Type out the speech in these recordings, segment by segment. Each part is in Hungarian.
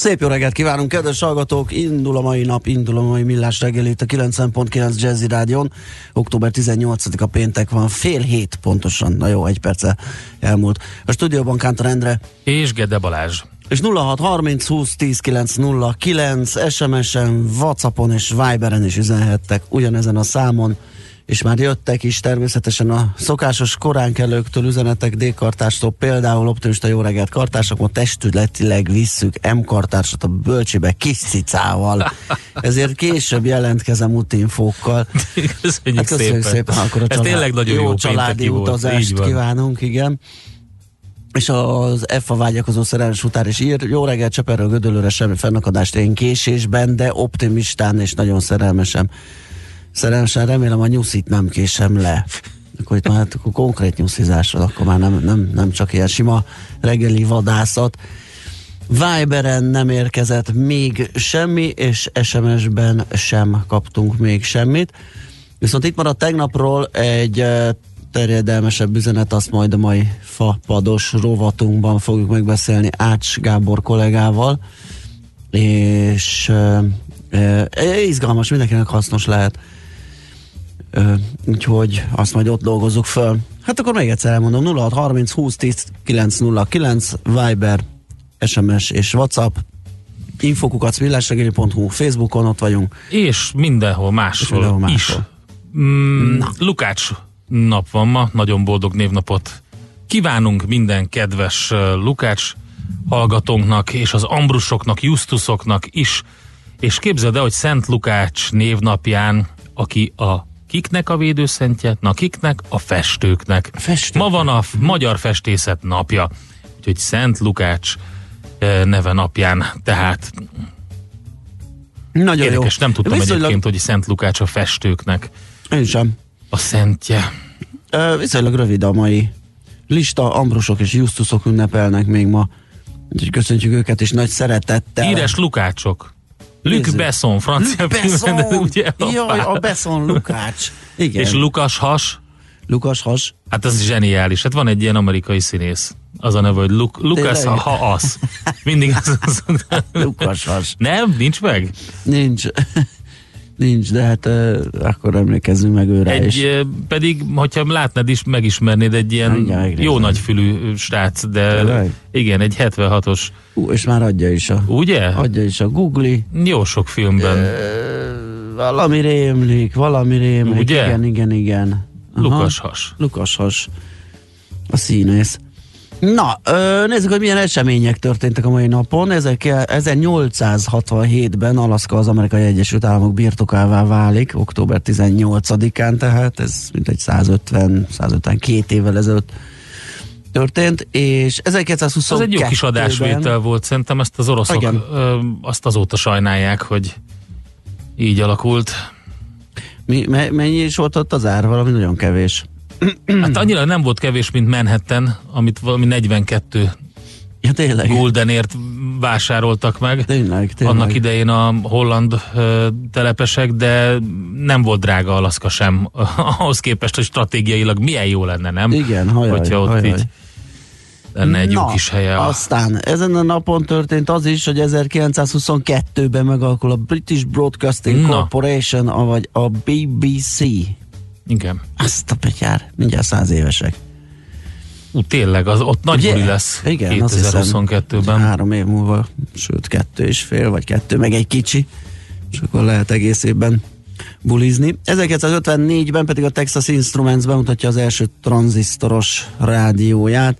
Szép jó reggelt kívánunk, kedves hallgatók! Indul a mai nap, indul a mai millás reggelét a 90.9 Jazzy Rádion. Október 18-a péntek van, fél hét pontosan, na jó, egy perce elmúlt. A stúdióban Kántor Endre. És Gede Balázs. És 0630 20 10 909 SMS-en, Whatsappon és Viberen is üzenhettek ugyanezen a számon és már jöttek is természetesen a szokásos koránkelőktől üzenetek D-kartástól, például optimista jó reggelt kartások, ma testületileg visszük M-kartársat a bölcsibe kis cicával. Ezért később jelentkezem útinfókkal. Köszönjük, Hát köszönjük szépen. szépen. Akkor a Ez család, tényleg nagyon jó, jó családi volt. utazást van. kívánunk, igen. És az F a vágyakozó szerelmes utár is ír, jó reggelt Cseperről Gödöllőre semmi fennakadást én késésben, de optimistán és nagyon szerelmesen. Szerelmesen remélem a nyuszit nem késem le. Akkor itt már hát, akkor konkrét nyuszizás van, akkor már nem, nem, nem csak ilyen sima reggeli vadászat. Viberen nem érkezett még semmi, és SMS-ben sem kaptunk még semmit. Viszont itt maradt tegnapról egy eh, terjedelmesebb üzenet, azt majd a mai fapados rovatunkban fogjuk megbeszélni Ács Gábor kollégával, és e, e, izgalmas, mindenkinek hasznos lehet. Úgyhogy azt majd ott dolgozzuk föl. Hát akkor még egyszer elmondom, 0630 20 10 909 Viber, SMS és WhatsApp infokukat villásregéli.hu Facebookon ott vagyunk. És mindenhol máshol, És mindenhol máshol. is. Mm, Lukács nap van ma, nagyon boldog névnapot kívánunk minden kedves Lukács hallgatónknak, és az Ambrusoknak, Justusoknak is. És képzeld el, hogy Szent Lukács névnapján, aki a kiknek a védőszentje? Na kiknek? A festőknek. Festőknek. Ma van a Magyar Festészet napja, úgyhogy Szent Lukács eh, neve napján, tehát Nagyon Érdekes, jó. nem tudtam Viszonylag- egyébként, hogy Szent Lukács a festőknek Én sem. a szentje. Ö, viszonylag rövid a mai lista, Ambrusok és Justusok ünnepelnek még ma. Úgyhogy köszöntjük őket is nagy szeretettel. Híres Lukácsok. Luc Nézzük. Besson, francia Luc Besson! ugye? Jaj, a Besson Lukács. Igen. És Lukas Has, Lukas Has. hát ez zseniális. Hát van egy ilyen amerikai színész. Az a neve, hogy Luk, Lukas ha az. Mindig az, az, Lukas Has. Nem? Nincs meg? Nincs. Nincs, de hát uh, akkor emlékezzünk meg őre Egy, is. pedig, hogyha látnád is, megismernéd egy ilyen megnézem. jó nagyfülű srác, de Tényleg? igen, egy 76-os, Ú, és már adja is a, ugye? adja is a Google. Jó sok filmben. Valami rémlik, valami rémlik. Ugye? Igen, igen, igen. Aha. Lukas Has. Lukas Has, a színész. Na, nézzük, hogy milyen események történtek a mai napon. Ezek, 1867-ben Alaszka az Amerikai Egyesült Államok birtokává válik, október 18-án, tehát ez mintegy 150-152 évvel ezelőtt történt, és 1922 Az egy jó kis adásvétel volt, szerintem ezt az oroszok Igen. ö, azt azóta sajnálják, hogy így alakult. Mi, me, mennyi is volt ott az ár? Valami nagyon kevés. Hát annyira nem volt kevés, mint Manhattan, amit valami 42 Ja, tényleg. guldenért vásároltak meg. Tényleg, tényleg. Annak idején a holland ö, telepesek, de nem volt drága Alaszka sem. Ahhoz képest, hogy stratégiailag milyen jó lenne, nem? Igen, hajaj, Hogyha ott hajaj. így lenne egy jó Na, kis helye. Aztán ezen a napon történt az is, hogy 1922-ben megalakul a British Broadcasting Na. Corporation, vagy a BBC. Igen. Azt a petyár, mindjárt száz évesek. Ú, tényleg, az, ott nagy Ugye? buli lesz Igen, azt hiszem, 2022-ben. Három év múlva, sőt kettő és fél, vagy kettő, meg egy kicsi, és akkor lehet egész évben bulizni. 1954-ben pedig a Texas Instruments bemutatja az első tranzisztoros rádióját.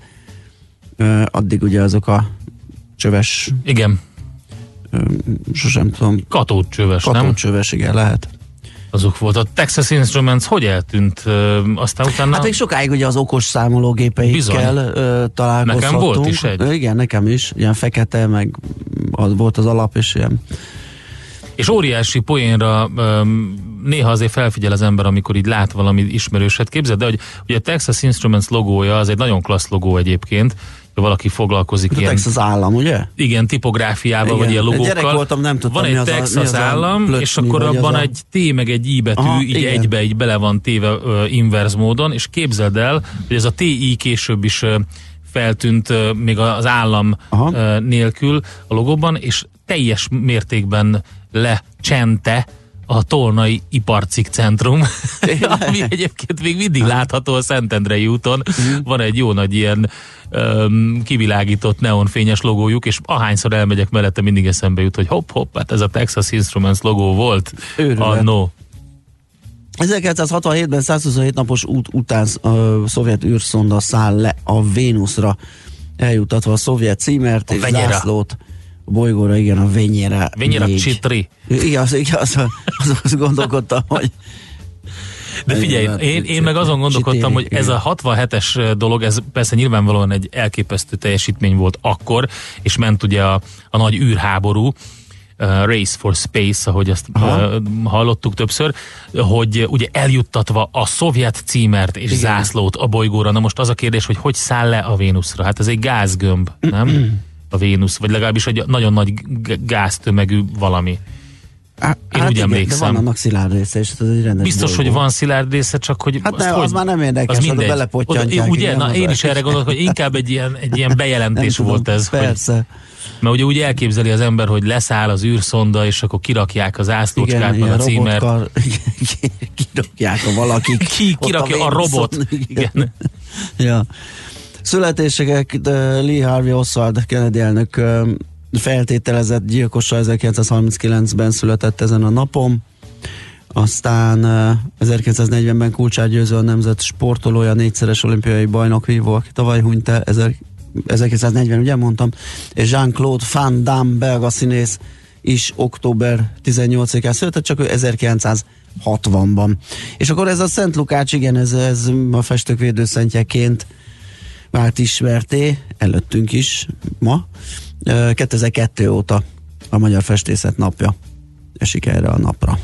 Addig ugye azok a csöves, Igen, sosem tudom, katócsöves, nem? katócsöves, igen, lehet. Azok volt. A Texas Instruments hogy eltűnt? Aztán utána... Hát még sokáig ugye az okos számológépeikkel ö, találkozhatunk. Nekem volt is egy. Igen, nekem is. Ilyen fekete, meg az volt az alap, és ilyen És óriási poénra néha azért felfigyel az ember, amikor így lát valami ismerőset. Képzeld, de hogy ugye a Texas Instruments logója az egy nagyon klassz logó egyébként, valaki foglalkozik a ilyen, Texas állam, ugye? igen, tipográfiával, Igen. vagy ilyen logókkal. gyerek voltam, nem tudtam, Van mi egy a- mi Texas az a állam, plöcsni, és akkor abban a- egy T meg egy I betű, Aha, így igen. egybe így bele van téve ö, inverz módon, és képzeld el, hogy ez a TI később is ö, feltűnt ö, még az állam Aha. ö, nélkül a logóban, és teljes mértékben lecsente a Tolnai Iparcik Centrum, ami egyébként még mindig látható a Szentendrei úton. Mhm. Van egy jó nagy ilyen öm, kivilágított neonfényes logójuk, és ahányszor elmegyek mellette, mindig eszembe jut, hogy hopp, hopp, hát ez a Texas Instruments logó volt. Őrület. A no. 1967-ben 127 napos út után a szovjet űrszonda száll le a Vénuszra, eljutatva a szovjet címert A és Venyera. zászlót a bolygóra, igen, a Venyera Venyera négy. Csitri. Igaz, igaz, az, az gondolkodtam, hogy De figyelj, Igen, én, én meg azon gondolkodtam, hogy ez a 67-es dolog, ez persze nyilvánvalóan egy elképesztő teljesítmény volt akkor, és ment ugye a, a nagy űrháború, uh, Race for Space, ahogy azt Aha. uh, hallottuk többször, hogy ugye eljuttatva a szovjet címert és Igen. zászlót a bolygóra. Na most az a kérdés, hogy hogy száll le a Vénuszra? Hát ez egy gázgömb, nem? A Vénusz, vagy legalábbis egy nagyon nagy gáztömegű valami. Á, Én úgy igen, emlékszem. De van annak szilárd része, és ez egy rendes Biztos, bolygó. hogy van szilárd része, csak hogy... Hát azt ne, hogy, az már nem érdekes, oda mindegy. belepottyantják, Oda- Ugye, igen, na az én a- is erre gondolok, hogy inkább egy ilyen, egy ilyen bejelentés Nem volt tudom, ez, hogy, Persze. mert ugye úgy elképzeli az ember, hogy leszáll az űrszonda, és akkor kirakják az ászlócskát, meg a címert. robotkar, kirakják a valakik. Ki, kirakja a, Vénuszon, robot. Igen. ja. Születések de Lee Harvey Oswald Kennedy elnök ö, feltételezett gyilkosa 1939-ben született ezen a napon. Aztán ö, 1940-ben Kulcsár Győző a nemzet sportolója, négyszeres olimpiai bajnok vívó, aki tavaly hunyt el, ezer- 1940, ugye mondtam, és Jean-Claude Van Damme, belga színész is október 18-án született, csak ő 1960-ban. És akkor ez a Szent Lukács, igen, ez, ez a festők védőszentjeként vált ismerté, előttünk is ma. Ö, 2002 óta a Magyar Festészet napja esik erre a napra.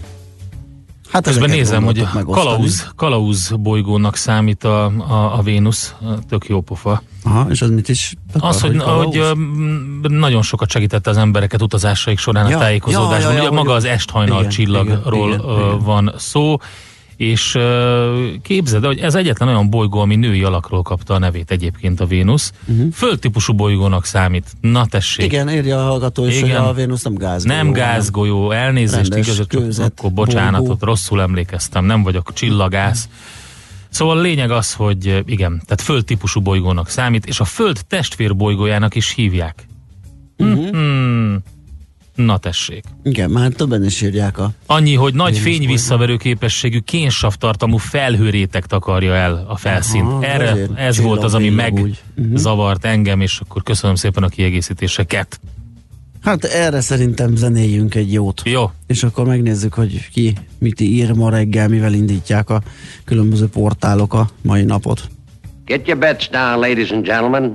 Hát Közben nézem, hogy kalauz, kalauz bolygónak számít a, a, a Vénusz, tök jó pofa. Aha, és az mit is akar, Az, hogy, hogy öm, nagyon sokat segítette az embereket utazásaik során Ja, a tájékozódásban. ja, ja, ja, Ugye hogy- maga az esthajnal igen, csillagról igen, igen. van szó, és képzeld, el, hogy ez egyetlen olyan bolygó, ami női alakról kapta a nevét egyébként a Vénusz. Uh-huh. Földtípusú bolygónak számít. Na tessék. Igen, írja a hallgató is, hogy Igen. a Vénusz nem gázgolyó. Nem gázgolyó, elnézést, Rendes igazat, akkor bocsánatot, bolygó. rosszul emlékeztem, nem vagyok csillagász. Szóval a lényeg az, hogy igen, tehát földtípusú bolygónak számít, és a föld testvérbolygójának is hívják. Uh-huh. Hmm. Na tessék. Igen, már többen is írják a... Annyi, hogy nagy fényvisszaverő képességű kénsav-tartalmú felhőréteg takarja el a felszínt. Aha, Erre, ez volt az, ami úgy. Mhm. megzavart engem, és akkor köszönöm szépen a kiegészítéseket. Hát erre szerintem zenéljünk egy jót. Jó, És akkor megnézzük, hogy ki mit ír ma reggel, mivel indítják a különböző portálok a mai napot. Get your bets down, ladies and gentlemen.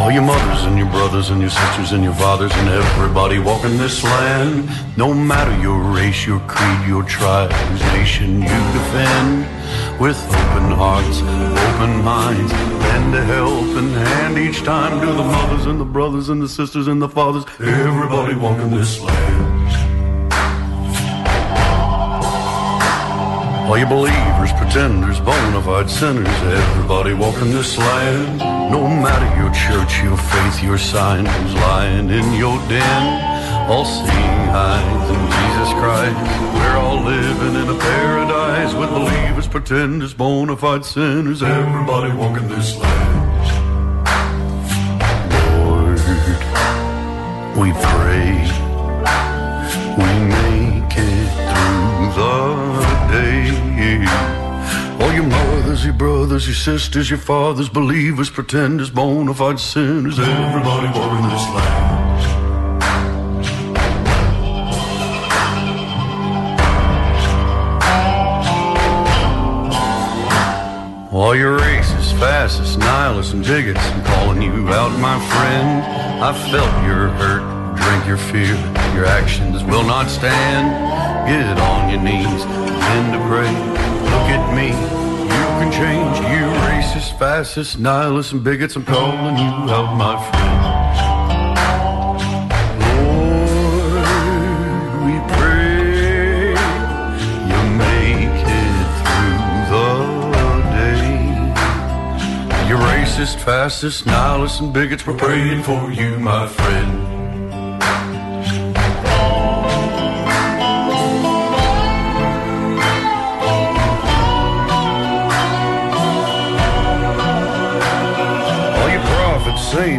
All your mothers and your brothers and your sisters and your fathers and everybody walking this land. No matter your race, your creed, your tribe, whose nation you defend. With open hearts, open minds, lend a helping hand each time to the mothers and the brothers and the sisters and the fathers. Everybody walking this land. All you believers, pretenders, bona fide sinners, everybody walking this land. No matter your church, your faith, your sign, who's lying in your den. All seeing eyes in Jesus Christ. We're all living in a paradise with believers, pretenders, bona fide sinners, everybody walking this land. Lord, we pray your your brothers, your sisters, your fathers, believers, pretenders, bona fide sinners, everybody walking this land. All your racists, fascists, nihilists, and bigots, I'm calling you out, my friend. I felt your hurt, drink your fear, your actions will not stand. Get on your knees, begin to pray. Look at me, can change. You racist, fascists, nihilists, and bigots, I'm calling you out, my friend. Lord, we pray you make it through the day. You racist, fascist, nihilists, and bigots, we're praying for you, my friend.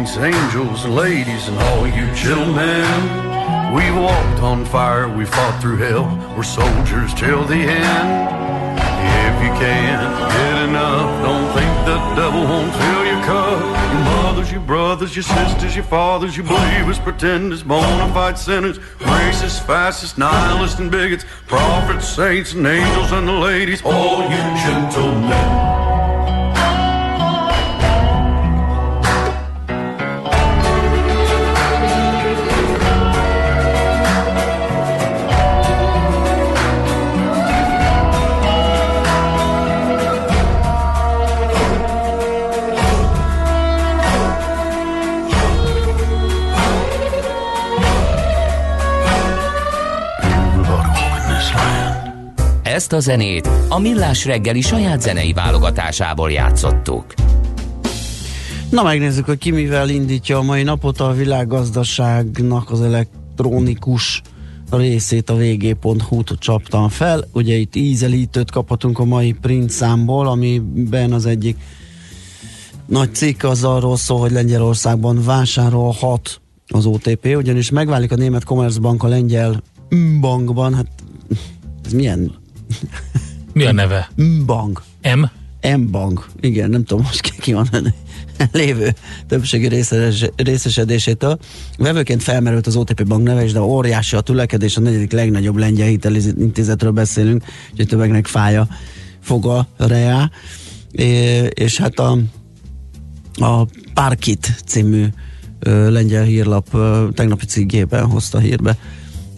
Saints, angels, ladies, and all you gentlemen. We walked on fire, we fought through hell. We're soldiers till the end. If you can't get enough, don't think the devil won't fill your cup. Your mothers, your brothers, your sisters, your fathers, your believers, pretenders, bona fide sinners, racists, fascists, nihilists, and bigots, prophets, saints, and angels, and the ladies, all you gentlemen. Ezt a zenét a Millás reggeli saját zenei válogatásából játszottuk. Na megnézzük, hogy ki mivel indítja a mai napot a világgazdaságnak az elektronikus részét a vg.hu-t csaptam fel. Ugye itt ízelítőt kaphatunk a mai print számból, amiben az egyik nagy cikk az arról szól, hogy Lengyelországban vásárolhat az OTP, ugyanis megválik a német Commerzbank a lengyel bankban, hát ez milyen Mi a neve? bank? M? M-bank, igen, nem tudom most ki, ki van lévő többségi részes, részesedésétől. Vevőként felmerült az OTP bank neve is, de óriási a tülekedés, a negyedik legnagyobb lengyel hitelintézetről beszélünk, úgyhogy többeknek fája foga reá. É, és hát a, a Parkit című ö, lengyel hírlap ö, tegnapi cikkében hozta hírbe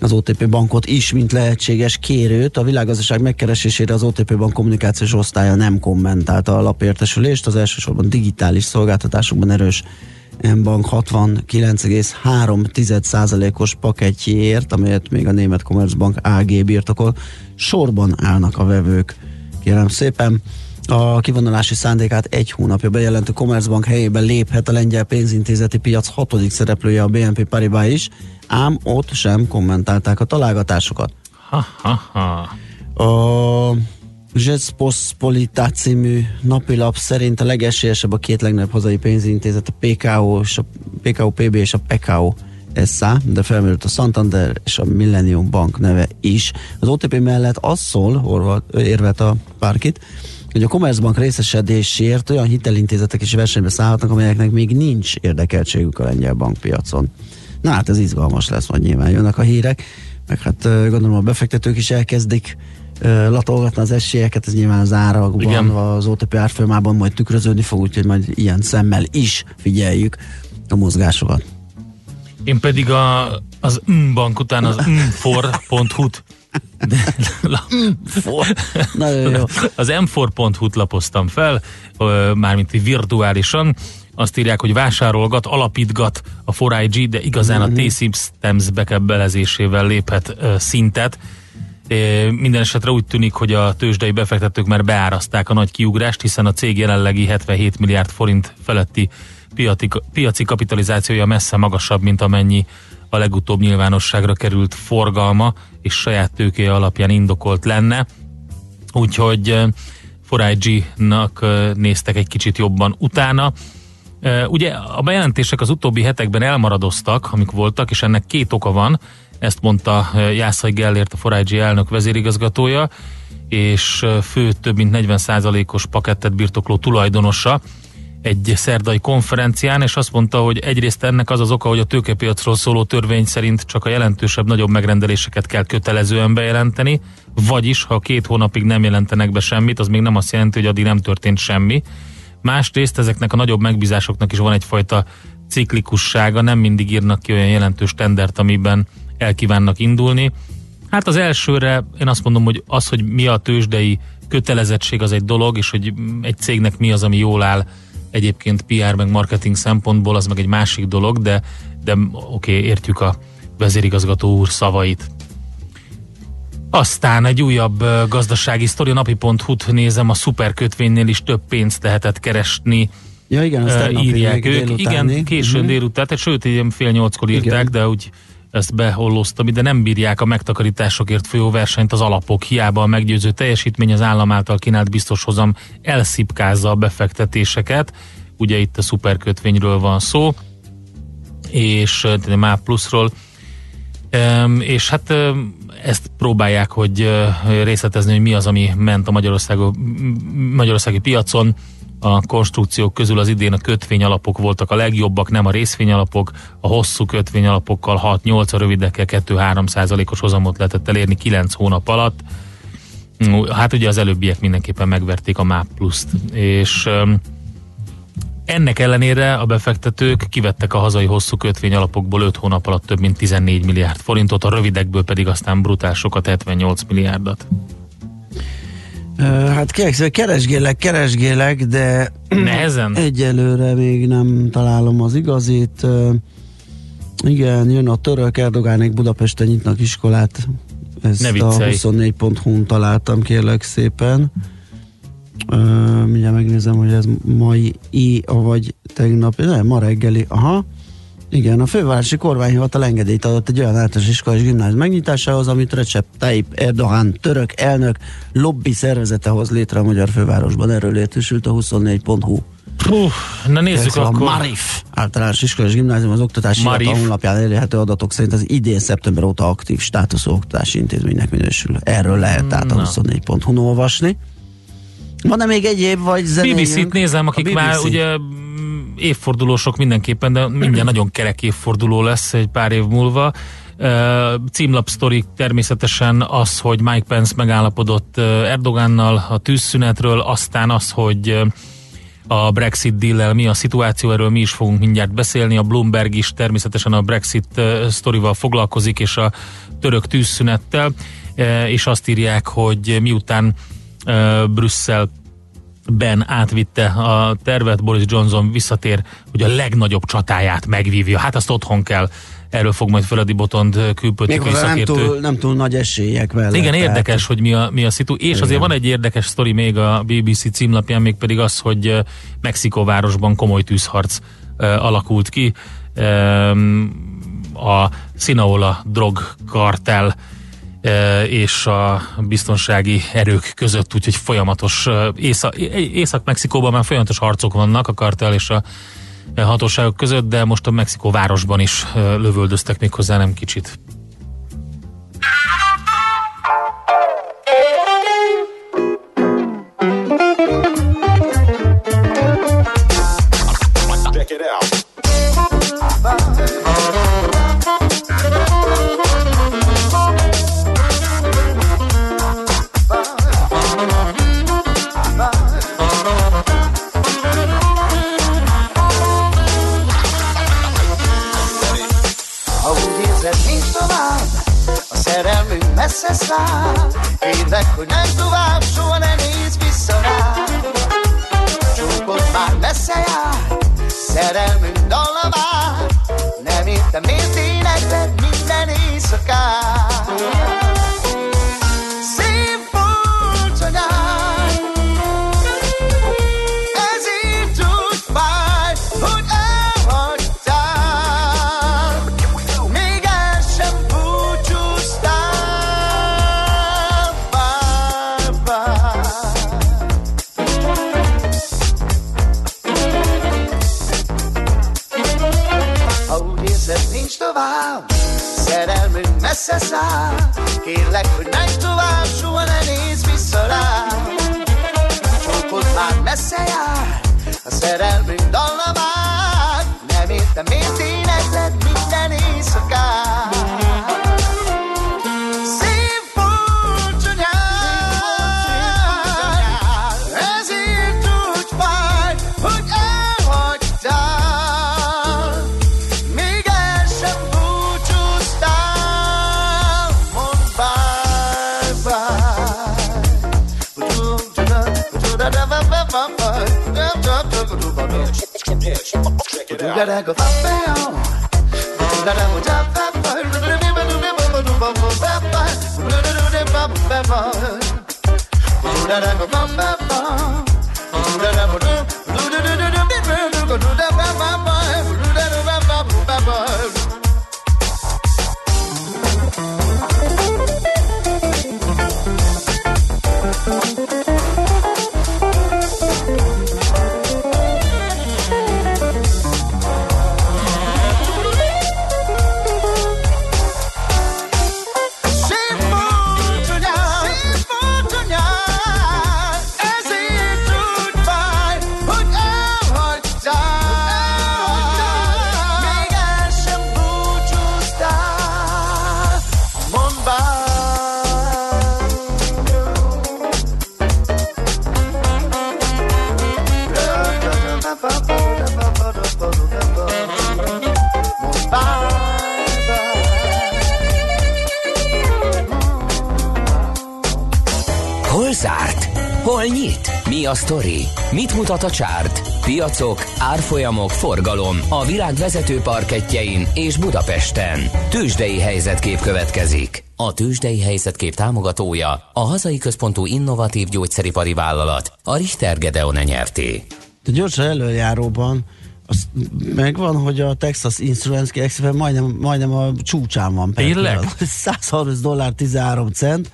az OTP bankot is, mint lehetséges kérőt. A világgazdaság megkeresésére az OTP bank kommunikációs osztálya nem kommentálta a lapértesülést. Az elsősorban digitális szolgáltatásokban erős M-bank 69,3%-os paketjéért, amelyet még a német Commerzbank AG birtokol. Sorban állnak a vevők. Kérem szépen. A kivonulási szándékát egy hónapja bejelentő Commerzbank helyében léphet a lengyel pénzintézeti piac hatodik szereplője a BNP Paribas is, ám ott sem kommentálták a találgatásokat. Ha, ha, ha. A Zseszposzpolitá című napilap szerint a legesélyesebb a két legnagyobb hazai pénzintézet, a PKO, és a PKO PB és a PKO SA, de felmerült a Santander és a Millennium Bank neve is. Az OTP mellett az szól, orva- érvelt a Parkit, hogy a Commerzbank részesedésért olyan hitelintézetek is versenybe szállhatnak, amelyeknek még nincs érdekeltségük a lengyel bankpiacon. Na hát ez izgalmas lesz, majd nyilván jönnek a hírek, meg hát gondolom a befektetők is elkezdik latolgatni az esélyeket, ez nyilván az árakban, Igen. az OTP árfolyamában majd tükröződni fog, úgyhogy majd ilyen szemmel is figyeljük a mozgásokat. Én pedig a, az bank után az mfor.hu-t de, la, Nagyon jó. az m4.hu-t lapoztam fel, mármint virtuálisan. Azt írják, hogy vásárolgat, alapítgat a 4IG, de igazán a T-Systems bekebelezésével léphet szintet. Minden esetre úgy tűnik, hogy a tőzsdei befektetők már beáraszták a nagy kiugrást, hiszen a cég jelenlegi 77 milliárd forint feletti piaci, piaci kapitalizációja messze magasabb, mint amennyi a legutóbb nyilvánosságra került forgalma és saját tőkéje alapján indokolt lenne. Úgyhogy 4IG-nak eh, néztek egy kicsit jobban utána. Ugye a bejelentések az utóbbi hetekben elmaradoztak, amik voltak, és ennek két oka van. Ezt mondta Jászai Gellért, a 4IG elnök vezérigazgatója, és fő több mint 40%-os pakettet birtokló tulajdonosa egy szerdai konferencián, és azt mondta, hogy egyrészt ennek az az oka, hogy a tőkepiacról szóló törvény szerint csak a jelentősebb, nagyobb megrendeléseket kell kötelezően bejelenteni, vagyis ha két hónapig nem jelentenek be semmit, az még nem azt jelenti, hogy addig nem történt semmi. Másrészt ezeknek a nagyobb megbízásoknak is van egyfajta ciklikussága, nem mindig írnak ki olyan jelentős tendert, amiben elkívánnak indulni. Hát az elsőre én azt mondom, hogy az, hogy mi a tőzsdei kötelezettség az egy dolog, és hogy egy cégnek mi az, ami jól áll egyébként PR meg marketing szempontból, az meg egy másik dolog, de, de oké, okay, értjük a vezérigazgató úr szavait. Aztán egy újabb gazdasági sztori, napi.hu-t nézem, a szuperkötvénynél is több pénzt lehetett keresni, Ja igen, azt tegnapi írják ők. Igen, későn Mhm. délután, tehát sőt, ilyen fél nyolckor írták, Igen. de úgy ezt beholloztam, de nem bírják a megtakarításokért folyó versenyt az alapok. Hiába a meggyőző teljesítmény az állam által kínált biztos hozam elszipkázza a befektetéseket. Ugye itt a szuperkötvényről van szó, és ö, tehát a MÁ pluszról, és hát öm, ezt próbálják, hogy ö, részletezni, hogy mi az, ami ment a Magyarországi piacon. A konstrukciók közül az idén a kötvényalapok voltak a legjobbak, nem a részvényalapok. A hosszú kötvényalapokkal 6-8, a rövidekkel 2-3 százalékos hozamot lehetett elérni 9 hónap alatt. Hát ugye az előbbiek mindenképpen megverték a MÁP pluszt, és ennek ellenére a befektetők kivettek a hazai hosszú kötvényalapokból 5 hónap alatt több mint 14 milliárd forintot, a rövidekből pedig aztán brutál sokat, 78 milliárdat. Hát keresgélek, keresgélek, de Nehezen? egyelőre még nem találom az igazit. Igen, jön a török, Erdogánék Budapesten nyitnak iskolát. Ezt Ne a viccelj. 24.hu-n találtam, kérlek szépen. Mindjárt megnézem, hogy ez mai i, vagy tegnap, nem, ma reggeli, aha. Igen, a fővárosi kormányhivatal engedélyt adott egy olyan általános iskola és gimnázium megnyitásához, amit Recep Tayyip Erdogan török elnök lobby szervezete hoz létre a magyar fővárosban. Erről értesült a 24.hu. Puh, na nézzük Szóval akkor. a Marif általános iskola és gimnázium az oktatási Marif. honlapján elérhető adatok szerint az idén szeptember óta aktív státuszú oktatási intézménynek minősül. Erről lehet tehát a Na. 24.hu-n olvasni. Van-e még egyéb, vagy zenéljünk? BBC-t nézem, akik BBC. már ugye mm, évfordulósok mindenképpen, de mindjárt nagyon kerek évforduló lesz egy pár év múlva. Uh, címlap sztori természetesen az, hogy Mike Pence megállapodott Erdogannal a tűzszünetről, aztán az, hogy a Brexit deal mi a szituáció, erről mi is fogunk mindjárt beszélni. A Bloomberg is természetesen a Brexit sztorival foglalkozik, és a török tűzszünettel, és azt írják, hogy miután Brüsszel Ben átvitte a tervet, Boris Johnson visszatér, hogy a legnagyobb csatáját megvívja. Hát azt otthon kell. Erről fog majd Feledi Botond külpolitikai nem túl, nem túl nagy esélyek mellett. Igen, tehát- érdekes, hogy mi a, mi a szitu. És azért van egy érdekes sztori még a BBC címlapján, még pedig az, hogy eh, Mexikó városban komoly tűzharc uh, alakult ki. Um, a Sinaloa drogkartel uh, Eh, és a biztonsági erők között, úgyhogy folyamatos eh, eh, Észak-Mexikóban már folyamatos harcok vannak a kartel és a hatóságok között, de most a Mexikó városban is lövöldöztek méghozzá nem kicsit. Check it out. Messze száll. Kérlek, hogy nem tovább, soha ne Mutat a csárt? Piacok, árfolyamok, forgalom a világ vezető parketjein és Budapesten. Tősdei helyzetkép következik. A Tősdei helyzetkép támogatója a hazai központú innovatív gyógyszeripari vállalat, a Richter Gedeon nyerté. De gyorsan előjáróban az megvan, hogy a Texas Instruments Expo majdnem, majdnem a csúcsán van. Tényleg? pillanat. 130 dollár 13 cent.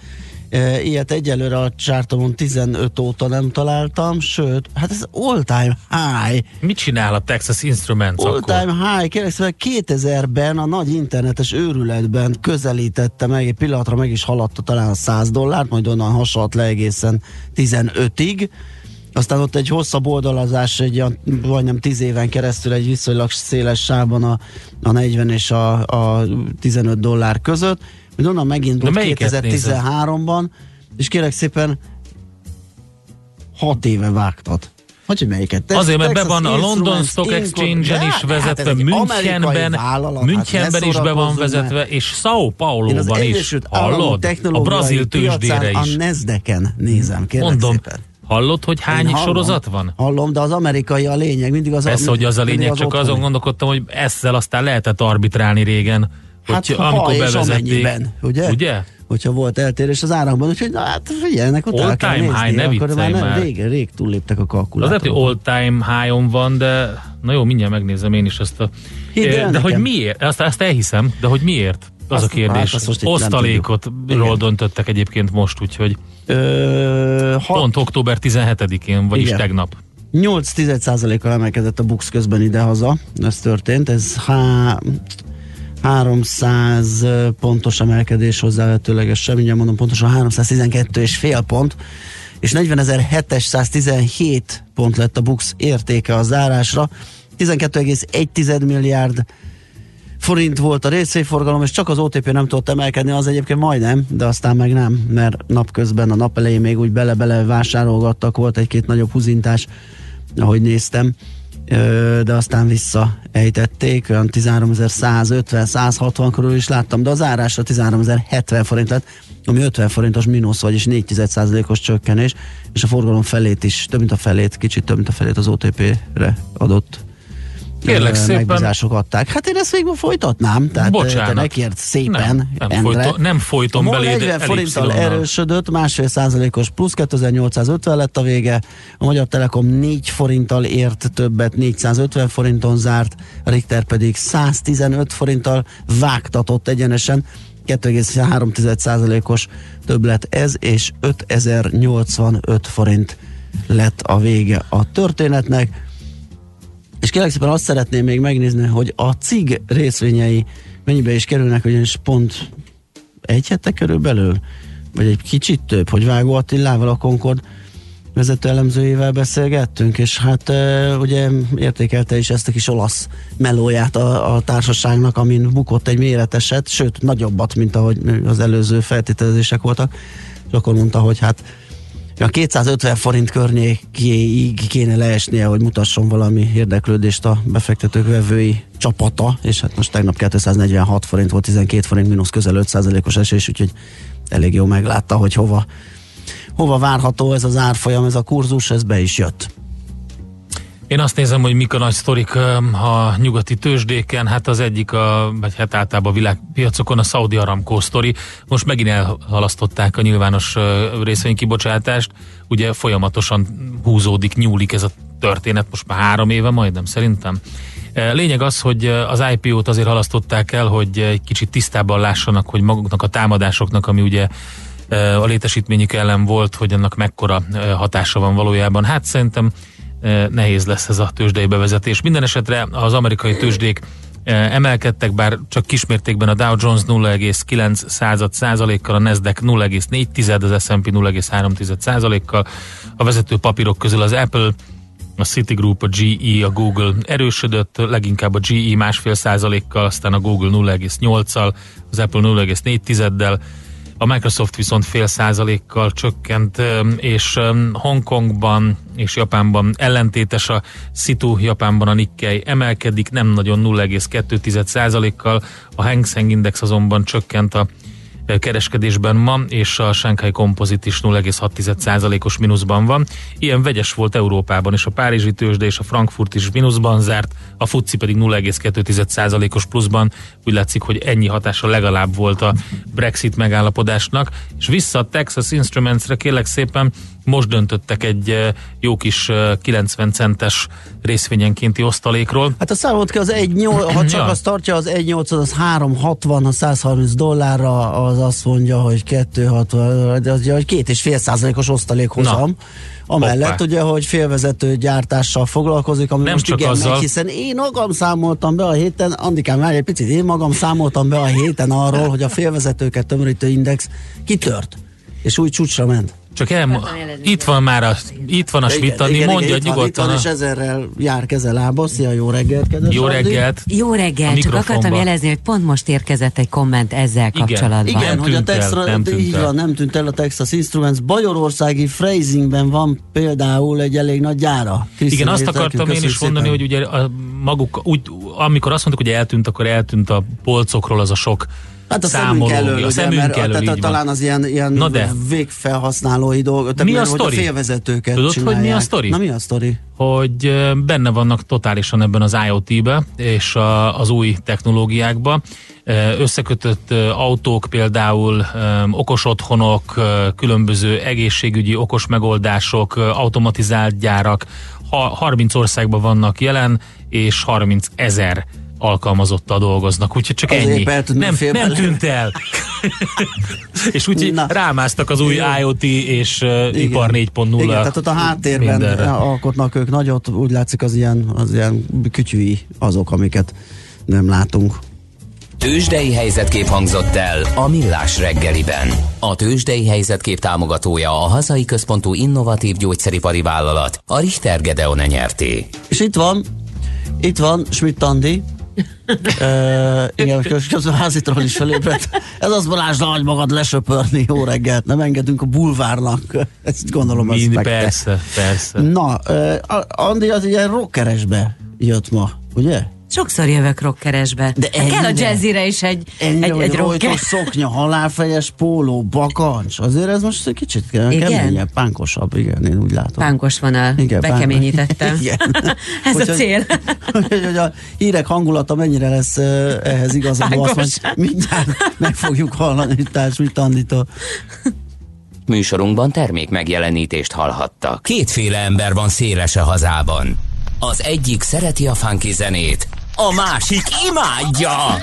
Ilyet egyelőre a csártomon 15 óta nem találtam, sőt, hát ez all time high. Mit csinál a Texas Instruments All akkor? time high, kérlek szépen 2000-ben a nagy internetes őrületben közelítette meg, egy pillanatra meg is haladta talán a 100 dollárt, majd onnan hasalt le egészen 15-ig. Aztán ott egy hosszabb oldalazás, egy majdnem 10 éven keresztül egy viszonylag széles sávban a, a 40 és a, a 15 dollár között. Majd onnan megindult De melyiket 2013-ban, és kérlek szépen 6 éve vágtat. Hogy, hogy melyiket? Tex- Azért, mert be van a London Stock. Exchange-en is hát vezetve, ez egy amerikai Münchenben, vállalat, Münchenben hát is be van vezetve, és az Paulo-ban is. Hallod? A brazil tőzsdére is. A Nasdaq-en nézem, kérlek Mondom, szépen. hallod, hogy hány Én hallom, sorozat van? Hallom, de az amerikai a lényeg, mindig az Persze, hogy az a lényeg, csak otthoni. azon gondolkodtam, hogy ezzel aztán lehetett arbitrálni régen, hogy Hát, amikor ha és bevezették. amennyiben, ugye? Ugye? Hogyha volt eltérés az árakban, úgyhogy na hát figyeljenek, ott All el kell time nézni, high, ne akkor már, nem, már. Rég, rég túlléptek a Az lehet, hogy kalkulátorok. all-time high-on van, de na jó, mindjárt megnézem én is ezt a... Hidd Eh, de nekem. hogy miért? Azt, azt elhiszem, de hogy miért? Az Azt- a kérdés. hát azt most itt nem Osztalékot tudjuk. ról Igen. döntöttek egyébként most, úgyhogy Ö, hat, pont október 17-én, vagyis Igen. tegnap. 8-10%-kal emelkedett a Bux közben idehaza, ez történt, ez há, 300 pontos emelkedés hozzávetőlegesen, mindjárt mondom pontosan 312 és fél pont, és 40.717 pont lett a Bux értéke a zárásra, 12,1 milliárd forint volt a részvényforgalom, és csak az OTP nem tudott emelkedni, az egyébként majdnem, de aztán meg nem, mert napközben a nap elején még úgy bele-bele vásárolgattak, volt egy-két nagyobb huzintás, ahogy néztem. De aztán visszaejtették, olyan 13.150-160 körül is láttam, de az árásra 13.070 forint lett, ami 50 forintos mínusz, vagyis 4 os csökkenés, és a forgalom felét is, több mint a felét, kicsit több mint a felét az OTP-re adott Kérlek szépen. megbízások adták. Hát én ezt végül folytatnám, tehát Bocsánat. te nekért szépen, Nem, nem, Endre. folyton, nem folytom A beléd 40 forinttal erősödött, másfél százalékos plusz 2850 lett a vége. A Magyar Telekom 4 forinttal ért többet, 450 forinton zárt, a Richter pedig 115 forinttal vágtatott egyenesen. 2,3 százalékos többlet ez, és 5085 forint lett a vége a történetnek. És kérlek szépen azt szeretném még megnézni, hogy a CIG részvényei mennyibe is kerülnek, ugyanis pont egy hete körülbelül, vagy egy kicsit több, hogy Vágó Attilával a Concord vezető elemzőjével beszélgettünk, és hát e, ugye értékelte is ezt a kis olasz melóját a, a társaságnak, amin bukott egy méreteset, sőt nagyobbat, mint ahogy az előző feltételezések voltak, és akkor mondta, hogy hát a 250 forint környékéig kéne leesnie, hogy mutasson valami érdeklődést a befektetők vevői csapata, és hát most tegnap 246 forint volt, 12 forint mínusz közel 5%-os esés, úgyhogy elég jó meglátta, hogy hova, hova várható ez az árfolyam, ez a kurzus, ez be is jött. Én azt nézem, hogy mik a nagy sztorik a nyugati tőzsdéken, hát az egyik, a, vagy hát általában a világpiacokon a Saudi Aramco sztori. Most megint elhalasztották a nyilvános részvénykibocsátást, ugye folyamatosan húzódik, nyúlik ez a történet, most már három éve majdnem szerintem. Lényeg az, hogy az IPO-t azért halasztották el, hogy egy kicsit tisztában lássanak, hogy maguknak a támadásoknak, ami ugye a létesítményük ellen volt, hogy annak mekkora hatása van valójában. Hát szerintem nehéz lesz ez a tőzsdei bevezetés. Minden esetre az amerikai tőzsdék e, emelkedtek, bár csak kismértékben a Dow Jones 0,9 század százalékkal, a Nasdaq 0,4, az S&P 0,3 százalékkal, a vezető papírok közül az Apple a Citigroup, a GE, a Google erősödött, leginkább a GE másfél százalékkal, aztán a Google 0,8-al, az Apple 0,4-del, a Microsoft viszont fél százalékkal csökkent, és Hongkongban és Japánban ellentétes a szitu, Japánban a Nikkei emelkedik, nem nagyon 0,2 százalékkal, a Hang Seng Index azonban csökkent a kereskedésben ma, és a Shanghai Composite is 0,6%-os mínuszban van. Ilyen vegyes volt Európában, és a Párizsi tőzsde és a Frankfurt is mínuszban zárt, a FUCI pedig 0,2%-os pluszban. Úgy látszik, hogy ennyi hatása legalább volt a Brexit megállapodásnak. És vissza a Texas Instruments-re kérlek szépen, most döntöttek egy e, jó kis e, 90 centes részvényenkénti osztalékról. Hát a számolt ki az 1,8, ha csak Ja. azt tartja, az 1,8 az 3,60, ha 130 dollárra, az azt mondja, hogy 2,60, de az ugye, hogy két és fél százalékos osztalékhozam. Amellett Hoppá. ugye, hogy félvezető gyártással foglalkozik, ami Nem most csak igen azzal. megy, hiszen én magam számoltam be a héten, Andikám, várj egy picit, én magam számoltam be a héten arról, hogy a félvezetőket tömörítő index kitört, és új csúcsra ment. Csak el, itt van már a, itt van a Svitani, mondja itt nyugodtan. van, a- és ezerrel jár keze lába. Szia, jó reggelt, kedves Jó Andi. reggelt! Jó A reggel, csak akartam jelezni, hogy pont most érkezett egy komment ezzel Igen. kapcsolatban. Igen, Nem hogy a Texas, nem tűnt így el. van, nem tűnt el a Texas Instruments. Bajorországi phrasingben van például egy elég nagy gyára. Igen, azt Krisztina, akartam én is mondani, szépen. hogy ugye a maguk, úgy, amikor azt mondtuk, hogy eltűnt, akkor eltűnt a polcokról az a sok Hát a szemünk számológia. elől, a ugye, szemünk mert, elől, tehát talán az ilyen, ilyen Na de. végfelhasználói dolgok, tehát Mi a sztori? a félvezetőket Tudod, hogy mi a csinálják. sztori? Na mi a sztori? hogy benne vannak totálisan ebben az IoT-be és a, az új technológiákba. Összekötött autók például, okos otthonok, különböző egészségügyi okos megoldások, automatizált gyárak, ha, 30 országban vannak jelen, és 30 ezer alkalmazottal dolgoznak, úgyhogy csak Azért ennyi. Nem, nem tűnt el. és úgyhogy Na. rámásztak az új Jó. IoT és uh, Igen. ipar 4.0 Igen, tehát ott a háttérben mindenre. alkotnak ők nagyot, úgy látszik az ilyen, az ilyen kütyűi azok, amiket nem látunk. Tőzsdei helyzetkép hangzott el a Millás reggeliben. A Tőzsdei helyzetkép támogatója a hazai központú innovatív gyógyszeripari vállalat, a Richter Gedeon nyerté. És itt van, itt van Schmidt Andi, Uh, igen, köz- közben házitról is felébredt. Ez az Balázs, nagy magad lesöpörni, jó reggelt, nem engedünk a bulvárnak. Ezt gondolom, Mind, meg persze, persze. Na, uh, Andi az ilyen rockeresbe jött ma, ugye? Sokszor jövök rockeresbe. De ennyire? Kell a jazzire is egy, Ennyi, egy, hogy egy rocker. szoknya, halálfejes póló, bakancs. Azért ez most egy kicsit keményebb, pánkosabb, igen, én úgy látom. Pánkos vonal. Igen, Bekeményítettem. Igen. Ez a Úgyhogy- cél. hogy, hogy a hírek hangulata mennyire lesz eh, ehhez igazodó, azt majd mindjárt meg fogjuk hallani Társult Anditól. Műsorunkban termék megjelenítést hallhattak. Kétféle ember van széles a hazában. Az egyik szereti a funky zenét, a másik imádja.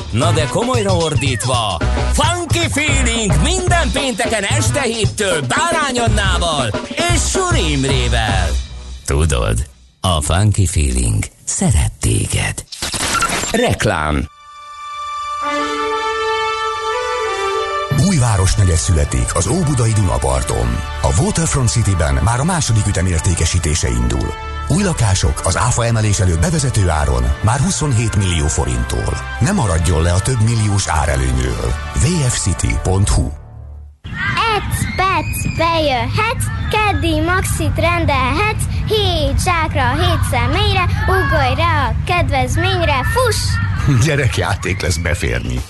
Na de komolyra ordítva, Funky Feeling minden pénteken este héttől Bárány Annával és Suri Imrével. Tudod, a Funky Feeling szeret téged. Reklám Új városnegyed születik az Óbudai Dunaparton. A Waterfront Cityben már a második ütem értékesítése indul. Új lakások az áfa emelés előtt bevezető áron már 27 millió forinttól. Ne maradjon le a több milliós árelőnyről. vfcity.hu Ec, pec, bejöhetsz, keddi maxit rendelhetsz, hét zsákra, hét személyre, ugorj rá a kedvezményre, fuss! Gyerekjáték lesz beférni.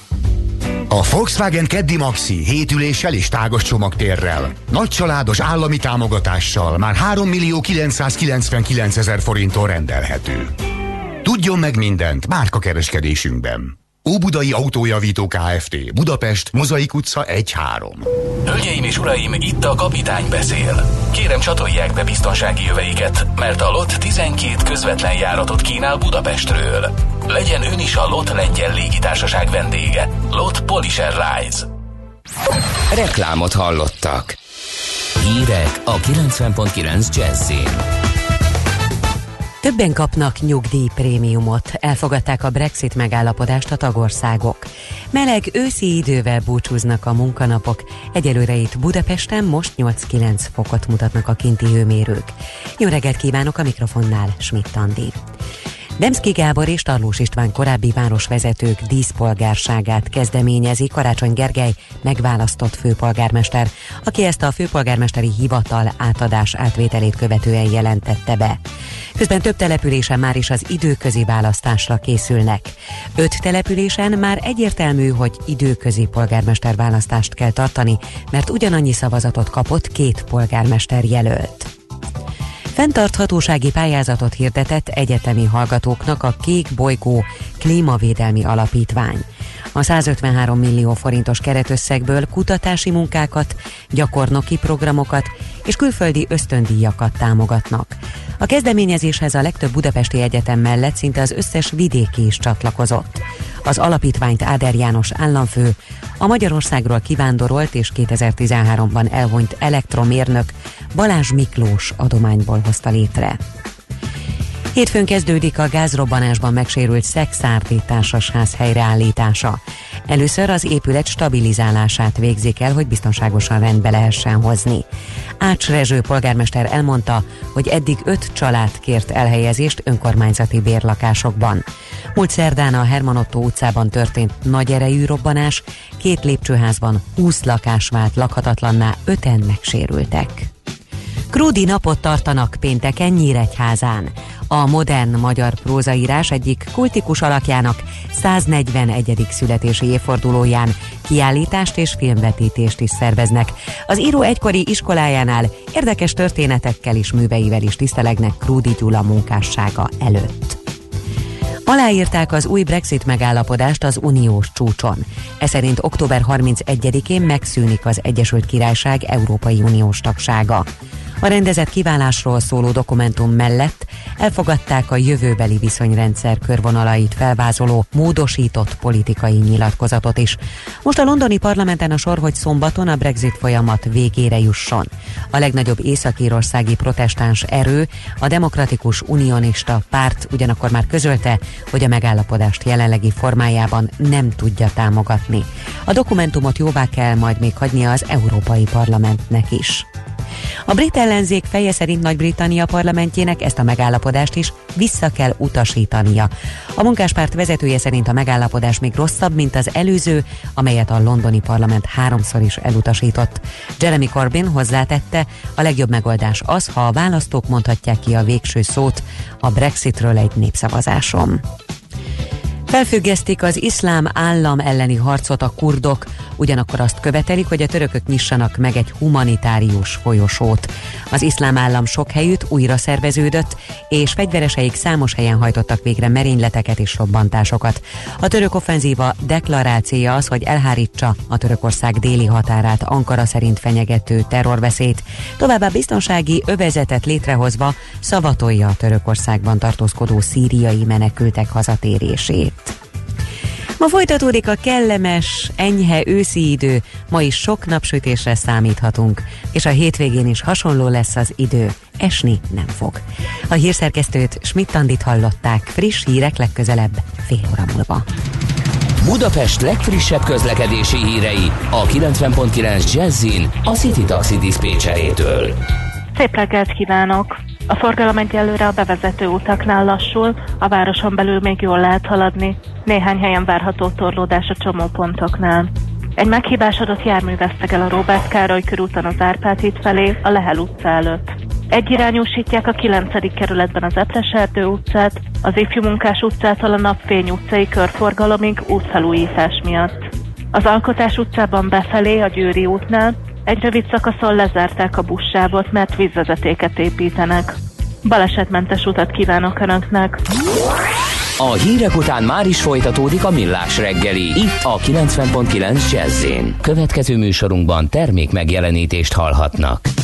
A Volkswagen Keddi Maxi hétüléssel és tágos csomagtérrel. Nagy családos állami támogatással már 3 millió 999 ezer forinton rendelhető. Tudjon meg mindent márka kereskedésünkben. Óbudai Autójavító Kft. Budapest, Mozaik utca 1-3. Hölgyeim és uraim, itt a kapitány beszél. Kérem csatolják be biztonsági jöveiket, mert a LOT 12 közvetlen járatot kínál Budapestről. Legyen ön is a LOT lengyel légitársaság vendége. LOT Polish Airlines. Reklámot hallottak. Hírek a 90.9 Jazzin. Többen kapnak nyugdíjprémiumot. Elfogadták a Brexit megállapodást a tagországok. Meleg őszi idővel búcsúznak a munkanapok. Egyelőre itt Budapesten most 8-9 fokot mutatnak a kinti hőmérők. Jó reggelt kívánok a mikrofonnál, Schmidt Andi. Demszki Gábor és Tarlós István korábbi városvezetők díszpolgárságát kezdeményezi Karácsony Gergely megválasztott főpolgármester, aki ezt a főpolgármesteri hivatal átadás átvételét követően jelentette be. Közben több településen már is az időközi választásra készülnek. Öt településen már egyértelmű, hogy időközi polgármester választást kell tartani, mert ugyanannyi szavazatot kapott két polgármester jelölt. Fenntarthatósági pályázatot hirdetett egyetemi hallgatóknak a Kék Bolygó Klímavédelmi Alapítvány. A 153 millió forintos keretösszegből kutatási munkákat, gyakornoki programokat és külföldi ösztöndíjakat támogatnak. A kezdeményezéshez a legtöbb budapesti egyetem mellett szinte az összes vidéki is csatlakozott. Az alapítványt Áder János államfő, a Magyarországról kivándorolt és 2013-ban elhunyt elektromérnök Balázs Miklós adományból hozta létre. Hétfőn kezdődik a gázrobbanásban megsérült Szexárdi társasház helyreállítása. Először az épület stabilizálását végzik el, hogy biztonságosan rendbe lehessen hozni. Ács Rezső polgármester elmondta, hogy eddig öt család kért elhelyezést önkormányzati bérlakásokban. Múlt szerdán a Herman Otto utcában történt nagy erejű robbanás, két lépcsőházban 20 lakás vált lakhatatlanná, öten megsérültek. Krúdi napot tartanak pénteken Nyíregyházán. A modern magyar prózaírás egyik kultikus alakjának 141. születési évfordulóján kiállítást és filmvetítést is szerveznek. Az író egykori iskolájánál érdekes történetekkel és műveivel is tisztelegnek Krúdi Gyula munkássága előtt. Aláírták az új Brexit megállapodást az uniós csúcson. Ez szerint október 31-én megszűnik az Egyesült Királyság Európai Uniós tagsága. A rendezett kiválásról szóló dokumentum mellett elfogadták a jövőbeli viszonyrendszer körvonalait felvázoló módosított politikai nyilatkozatot is. Most a londoni parlamenten a sor, hogy szombaton a Brexit folyamat végére jusson. A legnagyobb északírországi protestáns erő, a Demokratikus Unionista Párt ugyanakkor már közölte, hogy a megállapodást jelenlegi formájában nem tudja támogatni. A dokumentumot jóvá kell majd még hagynia az Európai Parlamentnek is. A brit ellenzék feje szerint Nagy-Britannia parlamentjének ezt a megállapodást is vissza kell utasítania. A munkáspárt vezetője szerint a megállapodás még rosszabb, mint az előző, amelyet a londoni parlament háromszor is elutasított. Jeremy Corbyn hozzátette, a legjobb megoldás az, ha a választók mondhatják ki a végső szót a Brexitről egy népszavazáson. Felfüggesztik az iszlám állam elleni harcot a kurdok, ugyanakkor azt követelik, hogy a törökök nyissanak meg egy humanitárius folyosót. Az iszlám állam sok helyütt újra szerveződött, és fegyvereseik számos helyen hajtottak végre merényleteket és robbantásokat. A török offenzíva deklarációja az, hogy elhárítsa a Törökország déli határát Ankara szerint fenyegető terrorveszélyt, továbbá biztonsági övezetet létrehozva szavatolja a Törökországban tartózkodó szíriai menekültek hazatérését. Ma folytatódik a kellemes, enyhe őszi idő, ma is sok napsütésre számíthatunk, és a hétvégén is hasonló lesz az idő, esni nem fog. A hírszerkesztőt Schmidt-Tandit hallották, friss hírek legközelebb, fél óra múlva. Budapest legfrissebb közlekedési hírei a 90.9 Jazzin a City Taxi Dispécsejétől. Szép reggelt kívánok! A forgalom egyelőre a bevezető utaknál lassul, a városon belül még jól lehet haladni. Néhány helyen várható torlódás a csomópontoknál. Egy meghibásodott jármű vesztek el a Róbert Károly körúton az Árpád híd felé, a Lehel utca előtt. Egyirányúsítják a 9. kerületben az Epleserdő utcát, az Ifjú Munkás utcától a Napfény utcai körforgalomig útfelújítás miatt. Az Alkotás utcában befelé a Győri útnál egy rövid szakaszon lezárták a buszsávot, mert vízvezetéket építenek. Balesetmentes utat kívánok Önöknek! A hírek után már is folytatódik a millás reggeli, itt a 90.9 jazz Következő műsorunkban termék megjelenítést hallhatnak.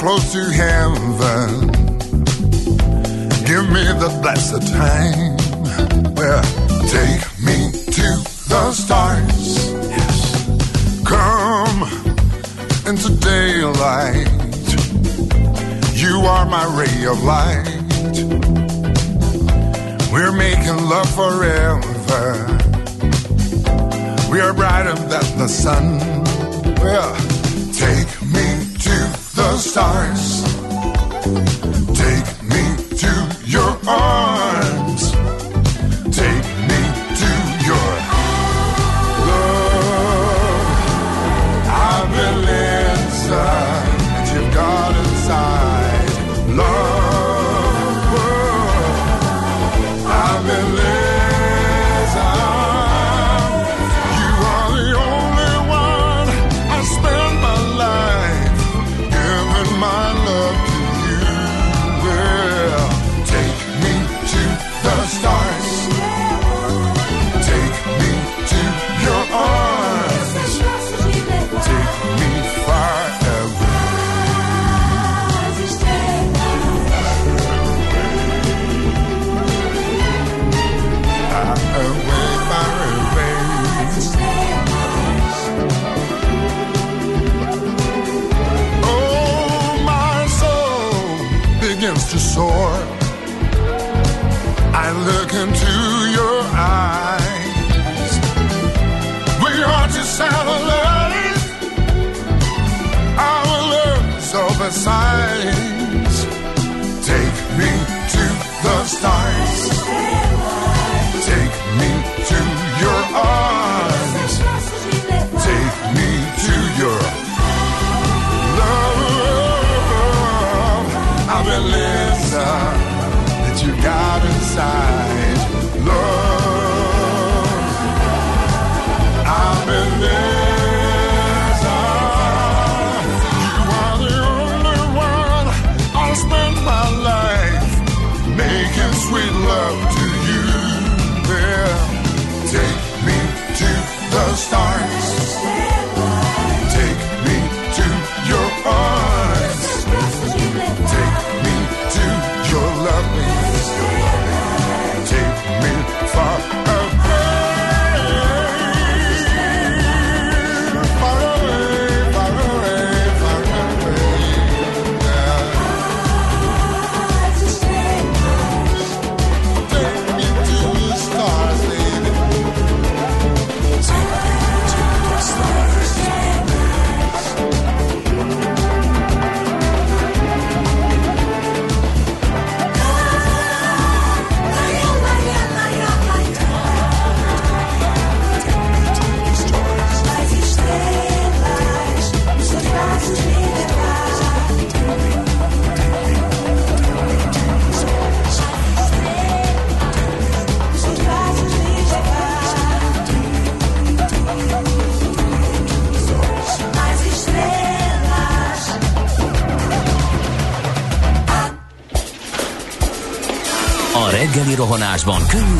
Close to heaven. Give me the blessed time. Well, take me to the stars. Yes. Come into daylight. You are my ray of light. We're making love forever. We are brighter than the sun. Well, stars. Take me to your arms.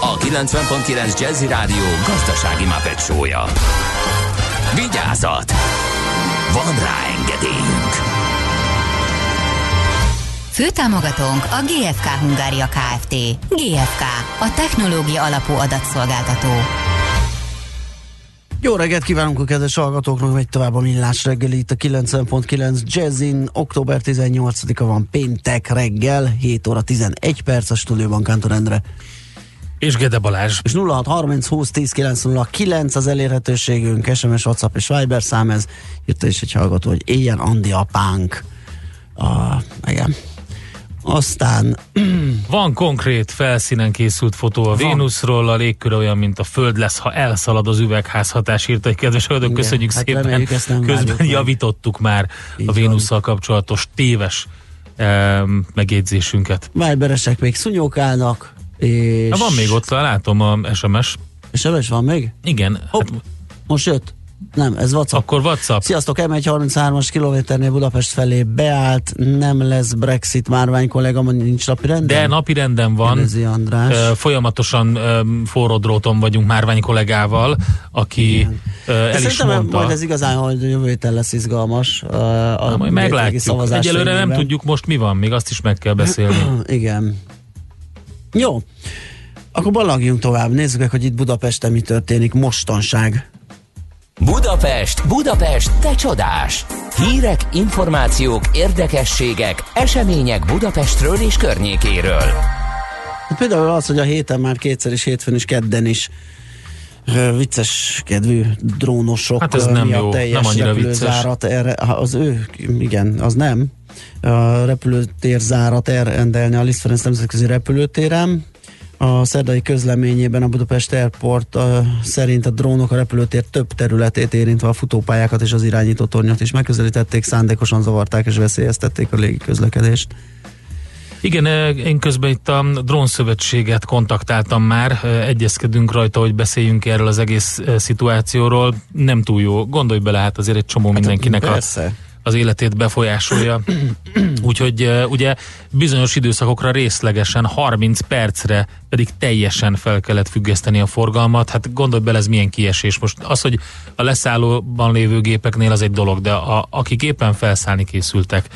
a 90.9 Jazzy Rádió gazdasági mapetsója. Vigyázat! Van rá engedélyünk! Főtámogatónk a GFK Hungária Kft. GFK, a technológia alapú adatszolgáltató. Jó reggelt kívánunk a kedves hallgatóknak, megy tovább a millás reggeli itt a 90.9 Jazzin. Október 18-a van péntek reggel, 7 óra 11 perc a stúdióban Kántor Endre. És Gede Balázs. És 0630 20 10 909 az elérhetőségünk, SMS, WhatsApp és Viber szám ez. Írta is egy hallgató, hogy éljen Andi apánk. Ah, igen. Aztán... Van konkrét felszínen készült fotó a Van. Vénuszról, a légkör olyan, mint a Föld lesz, ha elszalad az üvegházhatás, írta egy kedves Igen, köszönjük hát szépen. reméljük, Közben várjuk meg. javítottuk már Így a Vénusszal kapcsolatos téves um, megjegyzésünket. Viberesek még szunyókálnak, és... Van még ott, látom a SMS. SMS van még? Igen. Hopp, most jött. Nem, ez WhatsApp. Akkor WhatsApp. Sziasztok, M133-as kilométernél Budapest felé beállt, nem lesz Brexit márvány kollega, mondja, nincs napi renden? De napi renden van. Kérdezi András. Ö, Folyamatosan ö, forró dróton vagyunk Márvány kollégával, aki ö, De el is szerintem mondta. majd ez igazán, hogy jövő héten lesz izgalmas. A, a Na, majd meglátjuk. Egyelőre nem tudjuk most mi van, még azt is meg kell beszélni. Igen. Jó. Akkor ballagjunk tovább. Nézzük meg, hogy itt Budapesten mi történik mostanság. Budapest, Budapest, te csodás! Hírek, információk, érdekességek, események Budapestről és környékéről. Hát például az, hogy a héten már kétszer is, hétfőn is, kedden is vicces kedvű drónosok Hát ez nem miatt jó, teljes nem annyira repülőzárat erre, ha az ő, igen, az nem. A repülőtérzárat elrendelni a Liszt Ferenc nemzetközi repülőtéren. A szerdai közleményében a Budapest Airport uh, szerint a drónok a repülőtér több területét érintve a futópályákat és az irányító tornyot is megközelítették, szándékosan zavarták és veszélyeztették a légi közlekedést. Igen, én közben itt a drónszövetséget kontaktáltam már, egyezkedünk rajta, hogy beszéljünk erről az egész szituációról. Nem túl jó. Gondolj bele, hát azért egy csomó mindenkinek a, persze. Az életét befolyásolja. Úgyhogy ugye bizonyos időszakokra részlegesen 30 percre pedig teljesen fel kellett függeszteni a forgalmat. Hát gondolj bele, ez milyen kiesés. Most az, hogy a leszállóban lévő gépeknél az egy dolog, de a, akik éppen felszállni készültek,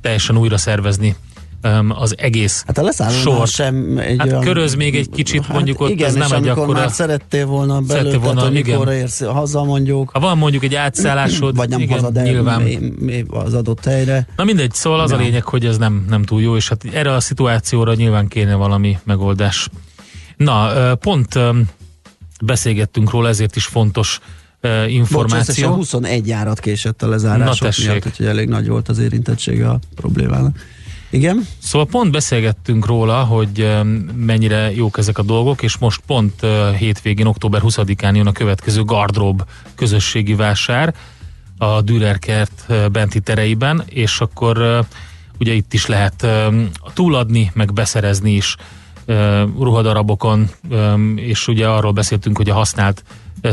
teljesen újra szervezni az egész Hát a leszállónál sort. sem egy Hát olyan... köröz még egy kicsit, mondjuk ott igen, ez nem egy akkora... már szerettél volna belőle, Szerettél volna, tehát, igen. érsz haza mondjuk, Ha van mondjuk egy átszállásod, vagy nem igen, haza, de nyilván. az adott helyre. Na mindegy, szóval az a Ja. lényeg, hogy ez nem, nem túl jó, és hát erre a szituációra nyilván kéne valami megoldás. Na, pont beszélgettünk róla, ezért is fontos ö, Bocs, összesen információ. 21 járat késett a lezárások Na, tessék. miatt, úgyhogy elég nagy volt az érintettsége a problémának. Igen? Szóval pont beszélgettünk róla, hogy mennyire jók ezek a dolgok, és most pont hétvégén, október 20-án jön a következő Gardrób közösségi vásár a Dürerkert ö, benti tereiben, és akkor ugye itt is lehet túladni, meg beszerezni is ruhadarabokon, és ugye arról beszéltünk, hogy a használt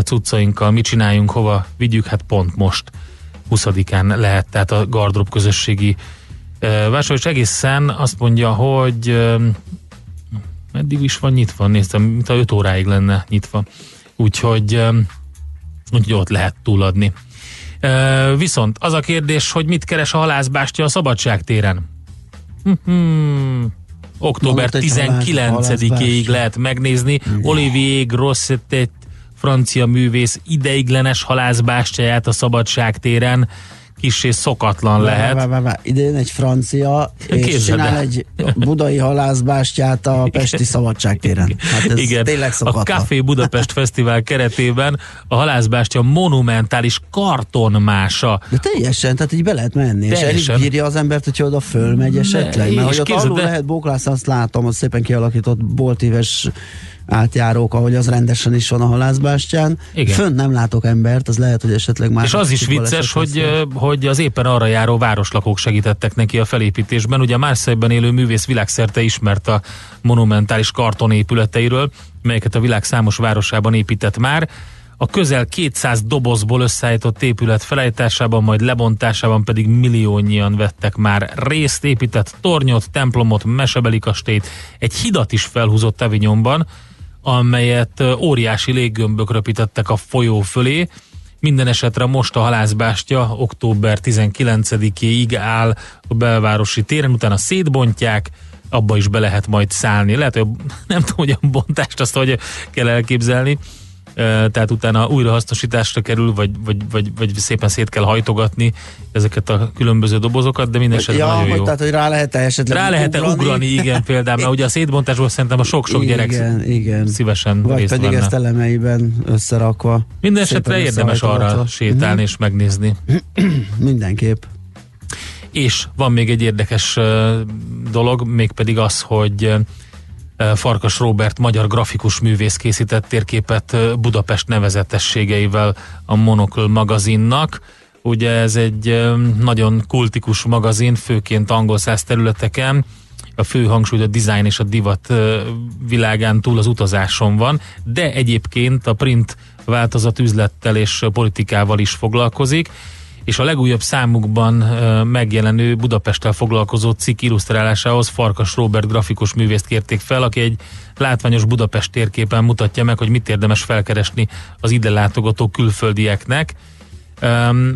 cuccainkkal mit csináljunk, hova vigyük, hát pont most 20-án lehet, tehát a Gardrób közösségi ö, vásár, és egészen azt mondja, hogy meddig is van nyitva, néztem, mint a 5 óráig lenne nyitva. Úgyhogy, úgyhogy ott lehet túladni. Viszont az a kérdés, hogy mit keres a halászbástya a Szabadság téren? Október ott egy halász- 19-ig halászbástya. lehet megnézni Olivier Grossetet francia művész ideiglenes halászbástyáját a Szabadság téren. Kissé szokatlan lehet. Vá, vá, vá. Idén egy francia, és Képzeld csinál el. egy budai halászbástyát a Pesti Szabadságtéren. Hát ez Igen, tényleg a szokatlan. Café Budapest Fesztivál keretében a halászbástya monumentális kartonmása. De teljesen, tehát így be lehet menni, és Teljesen. elég bírja az embert, hogyha oda fölmegy esetleg, és mert hogy ott alul el- lehet bóklászni, azt látom, az szépen kialakított boltíves átjárók, ahogy az rendesen is van a halászbástyán. Igen. Fönt nem látok embert, az lehet, hogy esetleg már... És az is vicces, hogy, lesz. hogy az éppen arra járó városlakók segítettek neki a felépítésben. Ugye a Marseille-ben élő művész világszerte ismert a monumentális kartonépületeiről, melyeket a világ számos városában épített már. A közel 200 dobozból összeállított épület felejtásában, majd lebontásában pedig milliónyian vettek már részt, épített tornyot, templomot, mesebeli kastélyt, egy hidat is felhúzott Avignonban, amelyet óriási léggömbök röpítettek a folyó fölé. Minden esetre most a halászbástya október 19-éig áll a belvárosi téren, utána szétbontják, abba is be lehet majd szállni. Lehet, hogy nem tudom, hogy a bontást azt hogy kell elképzelni, tehát utána újrahasznosításra kerül, vagy, vagy, vagy, vagy szépen szét kell hajtogatni ezeket a különböző dobozokat, de minden esetre Ja, nagyon hogy, jó. tehát, hogy rá lehet esetleg Rá lehet ugrani? ugrani, igen, például, mert ugye a szétbontásból szerintem a sok-sok gyerek igen, szívesen Vagy részt pedig venne. ezt elemeiben összerakva. Minden esetre érdemes arra összehajtogatva. sétálni és megnézni. Mindenképp. És van még egy érdekes dolog, mégpedig az, hogy Farkas Robert magyar grafikus művész készített térképet Budapest nevezetességeivel a Monocle magazinnak. Ugye ez egy nagyon kultikus magazin, főként angol száz területeken. A fő hangsúly a design és a divat világán túl az utazáson van, de egyébként a print változat üzlettel és politikával is foglalkozik és a legújabb számukban megjelenő Budapesttel foglalkozó cikk illusztrálásához Farkas Robert grafikus művészt kérték fel, aki egy látványos Budapest térképen mutatja meg, hogy mit érdemes felkeresni az ide látogató külföldieknek.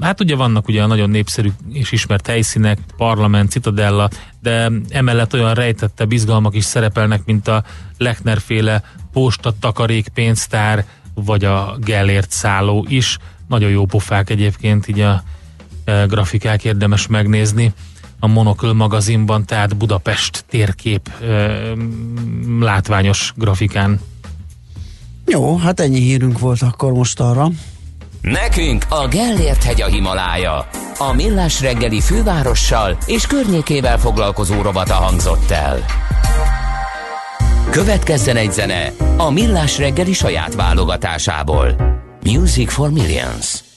Hát ugye vannak ugye nagyon népszerű és ismert helyszínek, parlament, citadella, de emellett olyan rejtette bizgalmak is szerepelnek, mint a Lechner féle posta takarék pénztár, vagy a Gellért szálló is. Nagyon jó pofák egyébként, így a e, grafikák érdemes megnézni a Monocle magazinban, tehát Budapest térkép e, látványos grafikán. Jó, hát ennyi hírünk volt akkor most arra. Nekünk a Gellért hegy a Himalája. A Millás reggeli fővárossal és környékével foglalkozó rovata hangzott el. Következzen egy zene a Millás reggeli saját válogatásából. Music for Millions.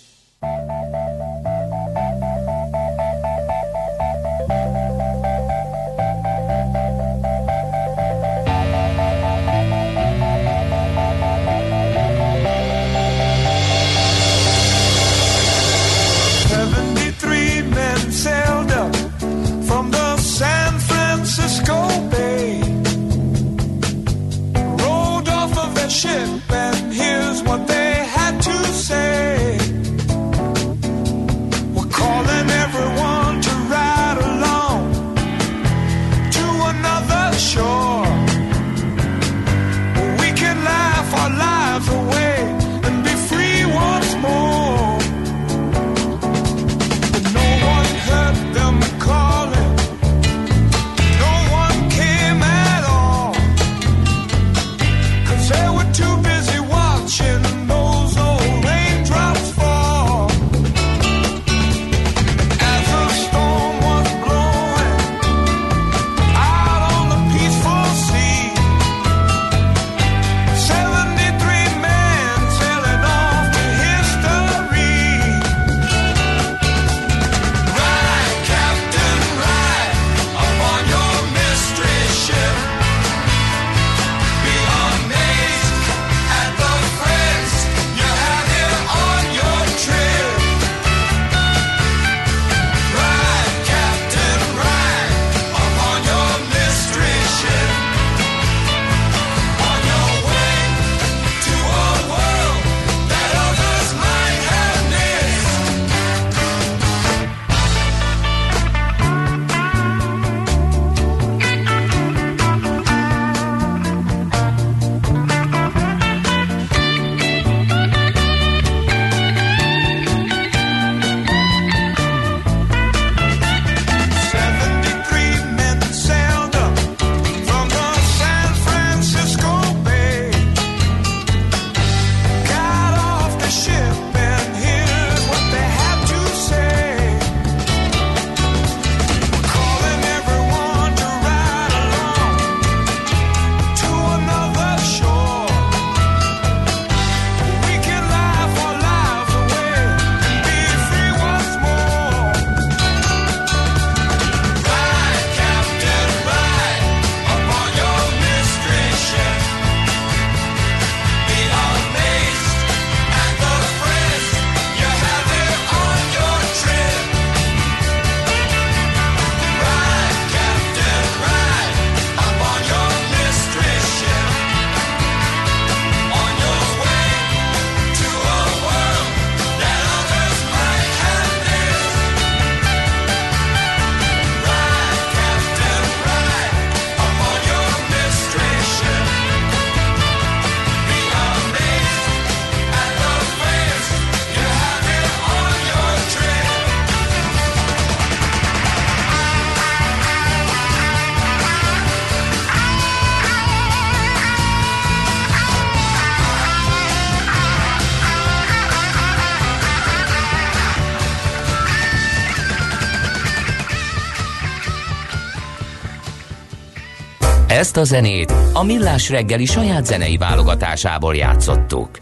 Ezt a zenét a Millás reggeli saját zenei válogatásából játszottuk.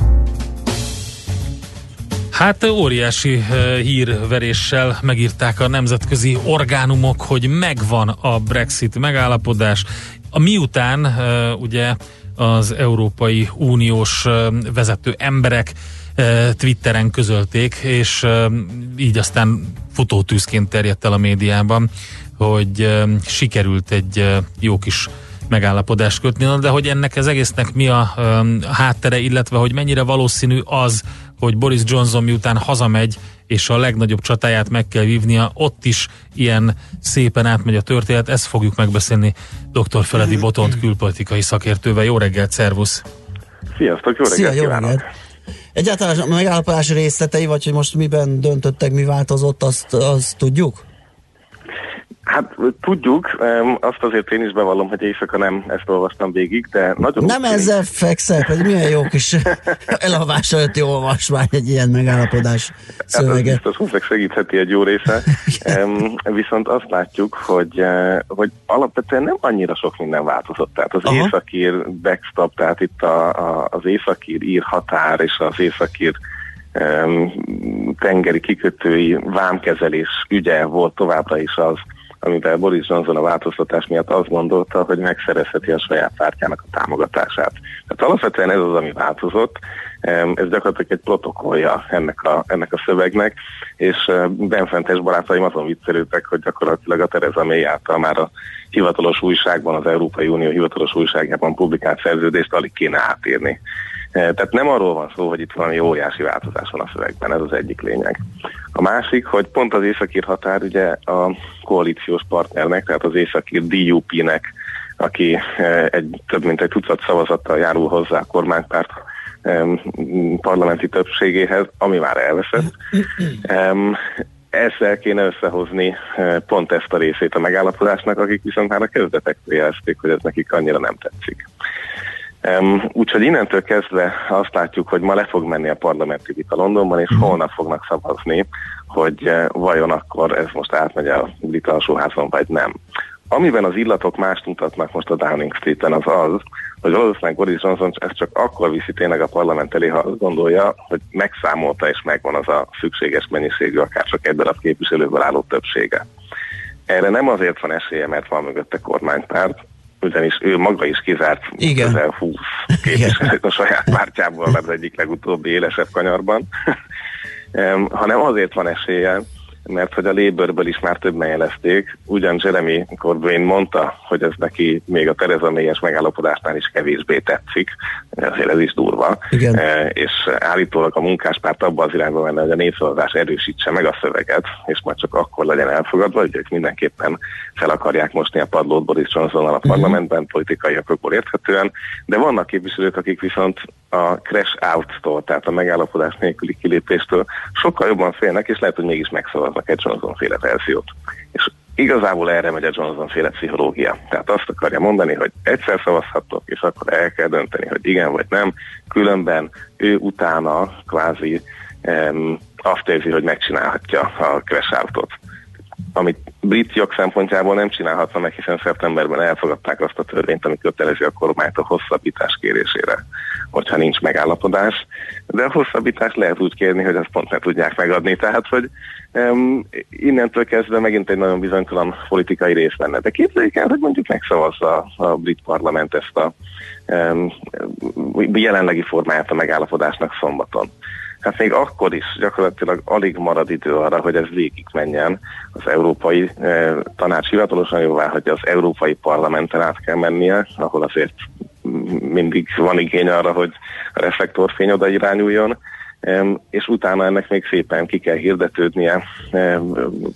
Hát óriási hírveréssel megírták a nemzetközi orgánumok, hogy megvan a Brexit megállapodás. A miután ugye az Európai Uniós vezető emberek Twitteren közölték, és így aztán futótűzként terjedt el a médiában, hogy sikerült egy jó kis megállapodást kötni, de hogy ennek az egésznek mi a, háttere, illetve hogy mennyire valószínű az, hogy Boris Johnson miután hazamegy, és a legnagyobb csatáját meg kell vívnia, ott is ilyen szépen átmegy a történet, ezt fogjuk megbeszélni dr. Feledi Botont külpolitikai szakértővel. Jó reggelt, szervusz! Sziasztok, jó reggelt Szia, jó reggelt! Egyáltalán a megállapodás részletei, vagy hogy most miben döntöttek, mi változott, azt, azt tudjuk? Hát tudjuk, azt azért én is bevallom, hogy éjszaka nem ezt olvastam végig, de nagyon... Nem ezzel fekszek, hogy milyen jó kis elalvás előtti olvasmány egy ilyen megállapodás Hát az biztos segítheti egy jó része. Viszont azt látjuk, hogy, eh, hogy alapvetően nem annyira sok minden változott. Tehát az Aha. északír backstop, tehát itt a, a, az északír ír határ és az északír tengeri kikötői vámkezelés ügye volt továbbra is az, amivel Boris Johnson a változtatás miatt azt gondolta, hogy megszerezheti a saját pártjának a támogatását. Tehát alapvetően ez az, ami változott. Ez gyakorlatilag egy protokollja ennek a, ennek a szövegnek, és eh, benfentes barátaim azon viccelődtek, hogy gyakorlatilag a Tereza May által már a hivatalos újságban, az Európai Unió hivatalos újságában publikált szerződést alig kéne átírni. Eh, Tehát nem arról van szó, hogy itt valami óriási változás van a szövegben, ez az egyik lényeg. A másik, hogy pont az északír határ ugye a koalíciós partnernek, tehát az északír DUP-nek, aki eh, egy, több mint egy tucat szavazattal járul hozzá a kormánypárt parlamenti többségéhez, ami már elveszett. Ezzel kéne összehozni eh, pont ezt a részét a megállapodásnak, akik viszont már a kezdetektől jelezték, hogy ez nekik annyira nem tetszik. Úgyhogy innentől kezdve azt látjuk, hogy ma le fog menni a parlamenti vita Londonban, és holnap fognak szavazni, hogy uh, vajon akkor ez most átmegy a brit alsóházon, vagy nem. Amiben az illatok mást mutatnak most a Downing Street-en az az, hogy valószínűleg Boris Johnson ezt csak akkor viszi tényleg a parlament elé, ha azt gondolja, hogy megszámolta és megvan az a szükséges mennyiségű, akár csak egy darab képviselőből álló többsége. Erre nem azért van esélye, mert van mögötte kormánypárt, ugyanis ő maga is kizárt Igen. közel 20 képviselőt a saját pártjából az egyik legutóbbi élesebb kanyarban, Em, hanem azért van esélye, mert hogy a Labourből is már többen jelezték, ugyan Jeremy Corbyn mondta, hogy ez neki még a Tereza May-es megállapodásnál is kevésbé tetszik, azért ez is durva, Igen. E, és állítólag a munkáspárt abba az irányba menne, hogy a népszavazás erősítse meg a szöveget, és majd csak akkor legyen elfogadva, hogy ők mindenképpen fel akarják mosni a padlót Boris Johnsonnal a parlamentben, politikai okokból érthetően, de vannak képviselők, akik viszont a crash out-tól, tehát a megállapodás nélküli kilépéstől sokkal jobban félnek, és lehet, hogy mégis megszavaznak egy Johnson-féle verziót. És igazából erre megy a Johnson-féle pszichológia. Tehát azt akarja mondani, hogy egyszer szavazhattok, és akkor el kell dönteni, hogy igen vagy nem, különben ő utána kvázi um, azt érzi, hogy megcsinálhatja a crash out-ot amit brit jog szempontjából nem csinálhatna meg, hiszen szeptemberben elfogadták azt a törvényt, ami kötelezi a kormányt a hosszabbítás kérésére, hogyha nincs megállapodás. De a hosszabbítást lehet úgy kérni, hogy azt pont ne tudják megadni. Tehát, hogy um, innentől kezdve megint egy nagyon bizonytalan politikai rész lenne. De képzeljük el, hogy mondjuk megszavazza a, a brit parlament ezt a um, jelenlegi formáját a megállapodásnak szombaton hát még akkor is gyakorlatilag alig marad idő arra, hogy ez végig menjen. Az Európai eh, Tanács hivatalosan jóvá hagyja, az Európai Parlamenten át kell mennie, ahol azért mindig van igény arra, hogy a reflektorfény oda irányuljon, és utána ennek még szépen ki kell hirdetődnie,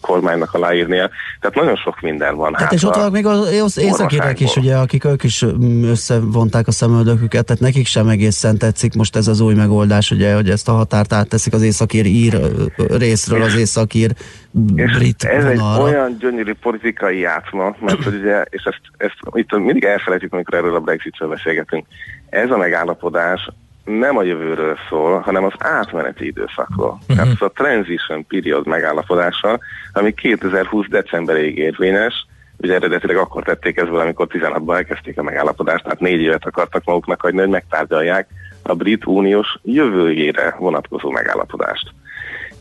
kormánynak aláírnia. Tehát nagyon sok minden van. Hát és ott vannak még az ész- északírek is, ugye, akik ők is mm, összevonták a szemöldöküket, tehát nekik sem egészen tetszik most ez az új megoldás, ugye, hogy ezt a határt átteszik az északír ír részről az északír brit Ez egy vonalra. olyan gyönyörű politikai játszma, mert hogy ugye, és ezt, ezt itt mindig elfelejtjük, amikor erről a Brexitről beszélgetünk, ez a megállapodás nem a jövőről szól, hanem az átmeneti időszakról. Uh-huh. Tehát ez a transition period megállapodása, ami 2020 decemberig érvényes, ugye eredetileg akkor tették ezt amikor 16-ban elkezdték a megállapodást, tehát négy évet akartak maguknak hagyni, hogy megtárgyalják a brit uniós jövőjére vonatkozó megállapodást.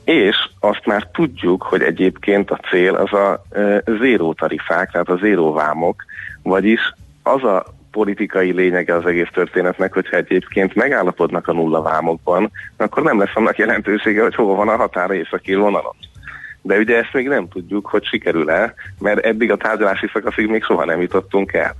És azt már tudjuk, hogy egyébként a cél az a e, zéró tarifák, tehát a zéró vámok, vagyis az a politikai lényege az egész történetnek, hogyha egyébként megállapodnak a nulla vámokban, akkor nem lesz annak jelentősége, hogy hova van a határa északi vonalon. De ugye ezt még nem tudjuk, hogy sikerül-e, mert eddig a tárgyalási szakaszig még soha nem jutottunk el.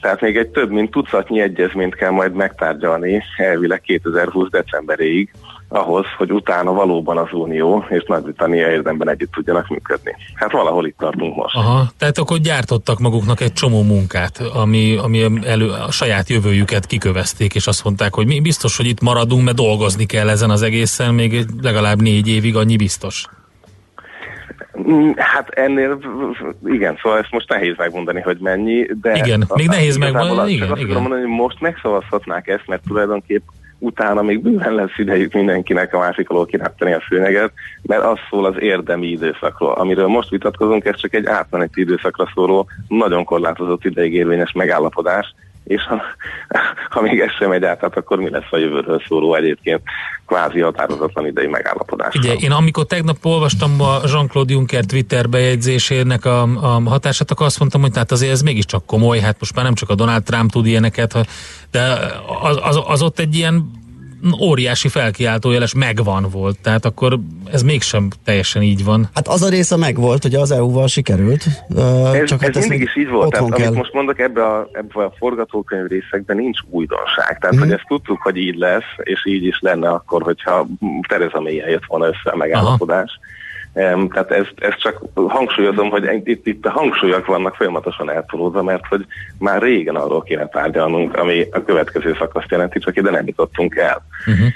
Tehát még egy több mint tucatnyi egyezményt kell majd megtárgyalni elvileg 2020 decemberéig, ahhoz, hogy utána valóban az Unió és Nagy-Britannia érdemben együtt tudjanak működni. Hát valahol itt tartunk most. Aha, tehát akkor gyártottak maguknak egy csomó munkát, ami, ami elő, a saját jövőjüket kikövezték, és azt mondták, hogy mi biztos, hogy itt maradunk, mert dolgozni kell ezen az egészen, még legalább négy évig annyi biztos. Mm, Hát ennél, igen, szóval ezt most nehéz megmondani, hogy mennyi, de... Igen, még nehéz megmondani, azt- igen, Azt igen. mondani, hogy most megszavazhatnák ezt, mert tulajdonképp utána még bőven lesz idejük mindenkinek a másik alól kirántani a szőnyeget, mert az szól az érdemi időszakról. Amiről most vitatkozunk, ez csak egy átmeneti időszakra szóló, nagyon korlátozott ideig érvényes megállapodás, és ha, ha még ez sem megy át, hát akkor mi lesz a jövőről szóló egyébként kvázi határozatlan idei megállapodás. Ugye én amikor tegnap olvastam a Jean-Claude Juncker Twitter bejegyzésének a, a hatását, akkor azt mondtam, hogy hát azért ez mégiscsak komoly, hát most már nem csak a Donald Trump tud ilyeneket, de az, az, az ott egy ilyen óriási felkiáltójeles megvan volt, tehát akkor ez mégsem teljesen így van. Hát az a része megvolt, hogy az EU-val sikerült. Ez, csak ez hát ezt mindig is így volt. Tehát, kell. amit most mondok, ebbe a, ebbe a forgatókönyv részekben nincs újdonság. Tehát, Mhm. hogy ezt tudtuk, hogy így lesz, és így is lenne akkor, hogyha Tereza May jött volna össze a megállapodás. Em, tehát ezt, ezt csak hangsúlyozom, hogy itt, itt a hangsúlyok vannak folyamatosan eltolódva, mert hogy már régen arról kéne tárgyalnunk, ami a következő szakaszt jelenti, csak ide nem jutottunk el.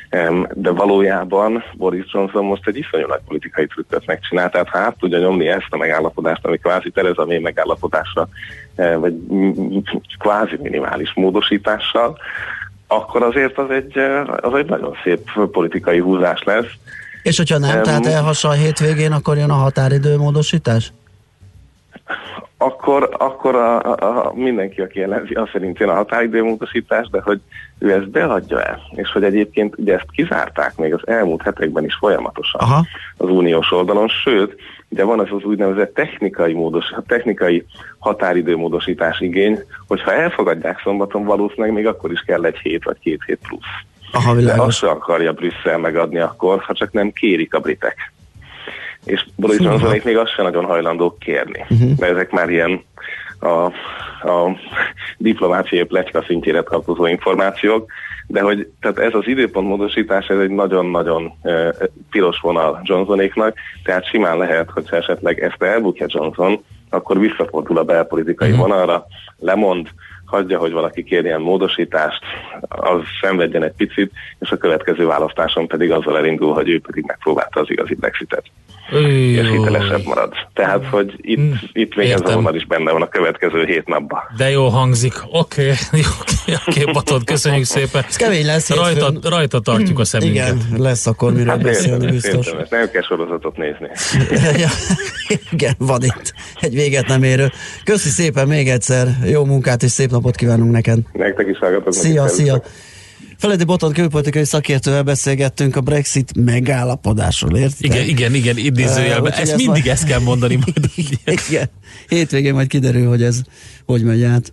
Em, De valójában Boris Johnson most egy iszonyú nagy politikai trükköt megcsinál, tehát ha át tudja nyomni ezt a megállapodást, ami kvázi Tereza May megállapodásra, eh, vagy kvázi minimális módosítással, akkor azért az egy, eh, az egy nagyon szép politikai húzás lesz. És hogyha nem, Em, tehát elhassa a hétvégén, akkor jön a határidő módosítás? akkor, akkor a, a, a, mindenki, aki ellenzi, az szerint jön a határidőmódosítás, de hogy ő ezt beadja el, és hogy egyébként ugye ezt kizárták még az elmúlt hetekben is folyamatosan Aha. az uniós oldalon, sőt, ugye van ez az úgynevezett technikai, módos, technikai határidőmódosítás igény, hogyha elfogadják szombaton, valószínűleg még akkor is kell egy hét vagy két hét plusz. Aha, De világos. azt se akarja Brüsszel megadni akkor, ha csak nem kérik a britek. És Boris. Johnsonék még azt sem nagyon hajlandók kérni, Mhm. mert ezek már ilyen a, a diplomáciai pletyka szintjére tartozó információk, de hogy tehát ez az időpontmódosítás, ez egy nagyon-nagyon e, piros vonal Johnsonéknak, tehát simán lehet, hogyha esetleg ezt elbukja Johnson, akkor visszafordul a belpolitikai vonalra, lemond, hagyja, hogy valaki kérjen módosítást, az szenvedjen egy picit, és a következő választáson pedig azzal elindul, hogy ő pedig megpróbálta az igazi Brexitet. És hitelesebb marad. Tehát, hogy itt, itt még ez a értem. vonal is benne van a következő hét napban. De jó hangzik. Oké, okay. oké, okay, Batod, köszönjük szépen. Ez kemény lesz Rajta, hétfőn. rajta tartjuk a szemünket. Igen, lesz akkor miről Hát beszélni érdemes, biztos. érdemes. Nem kell sorozatot nézni. igen, van itt egy véget nem érő. Köszi szépen még egyszer, jó munkát és szép napot kívánunk neked. Nektek is hallgatok. Szia, szia. Feledi Botond külpolitikai szakértővel beszélgettünk a Brexit megállapodásról, érted? Igen, igen, igen, idézőjelben. úgyhogy Ezt ez mindig majd- ezt kell mondani. Majd. Igen. Hétvégén majd kiderül, hogy ez hogy megy át.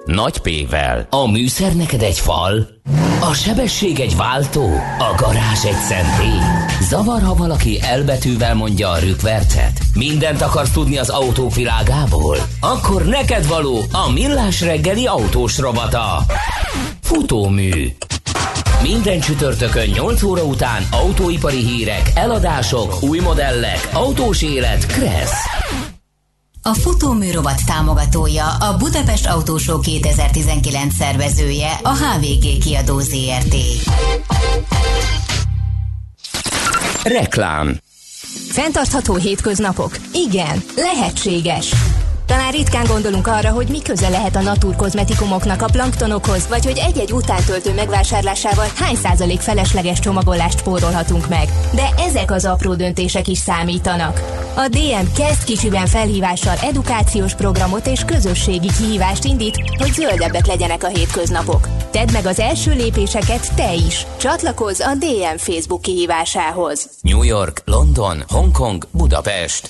nagy P-vel. A műszer neked egy fal, a sebesség egy váltó, a garázs egy szentély. Zavar, ha valaki elbetűvel mondja a rükvercet? Mindent akarsz tudni az autók világából? Akkor neked való a millás reggeli autós rovata. Futómű. Minden csütörtökön 8 óra után autóipari hírek, eladások, új modellek, autós élet, Kressz. A futóműrovat támogatója, a Budapest Autósó 2019 szervezője, a HVG kiadó ZRT. Reklám Fentartható hétköznapok? Igen, lehetséges. Talán ritkán gondolunk arra, hogy mi köze lehet a naturkozmetikumoknak a planktonokhoz, vagy hogy egy-egy utántöltő megvásárlásával hány százalék felesleges csomagolást spórolhatunk meg. De ezek az apró döntések is számítanak. A DM kezd kicsiben felhívással edukációs programot és közösségi kihívást indít, hogy zöldebbek legyenek a hétköznapok. Tedd meg az első lépéseket te is. Csatlakozz a DM Facebook kihívásához. New York, London, Hongkong, Budapest.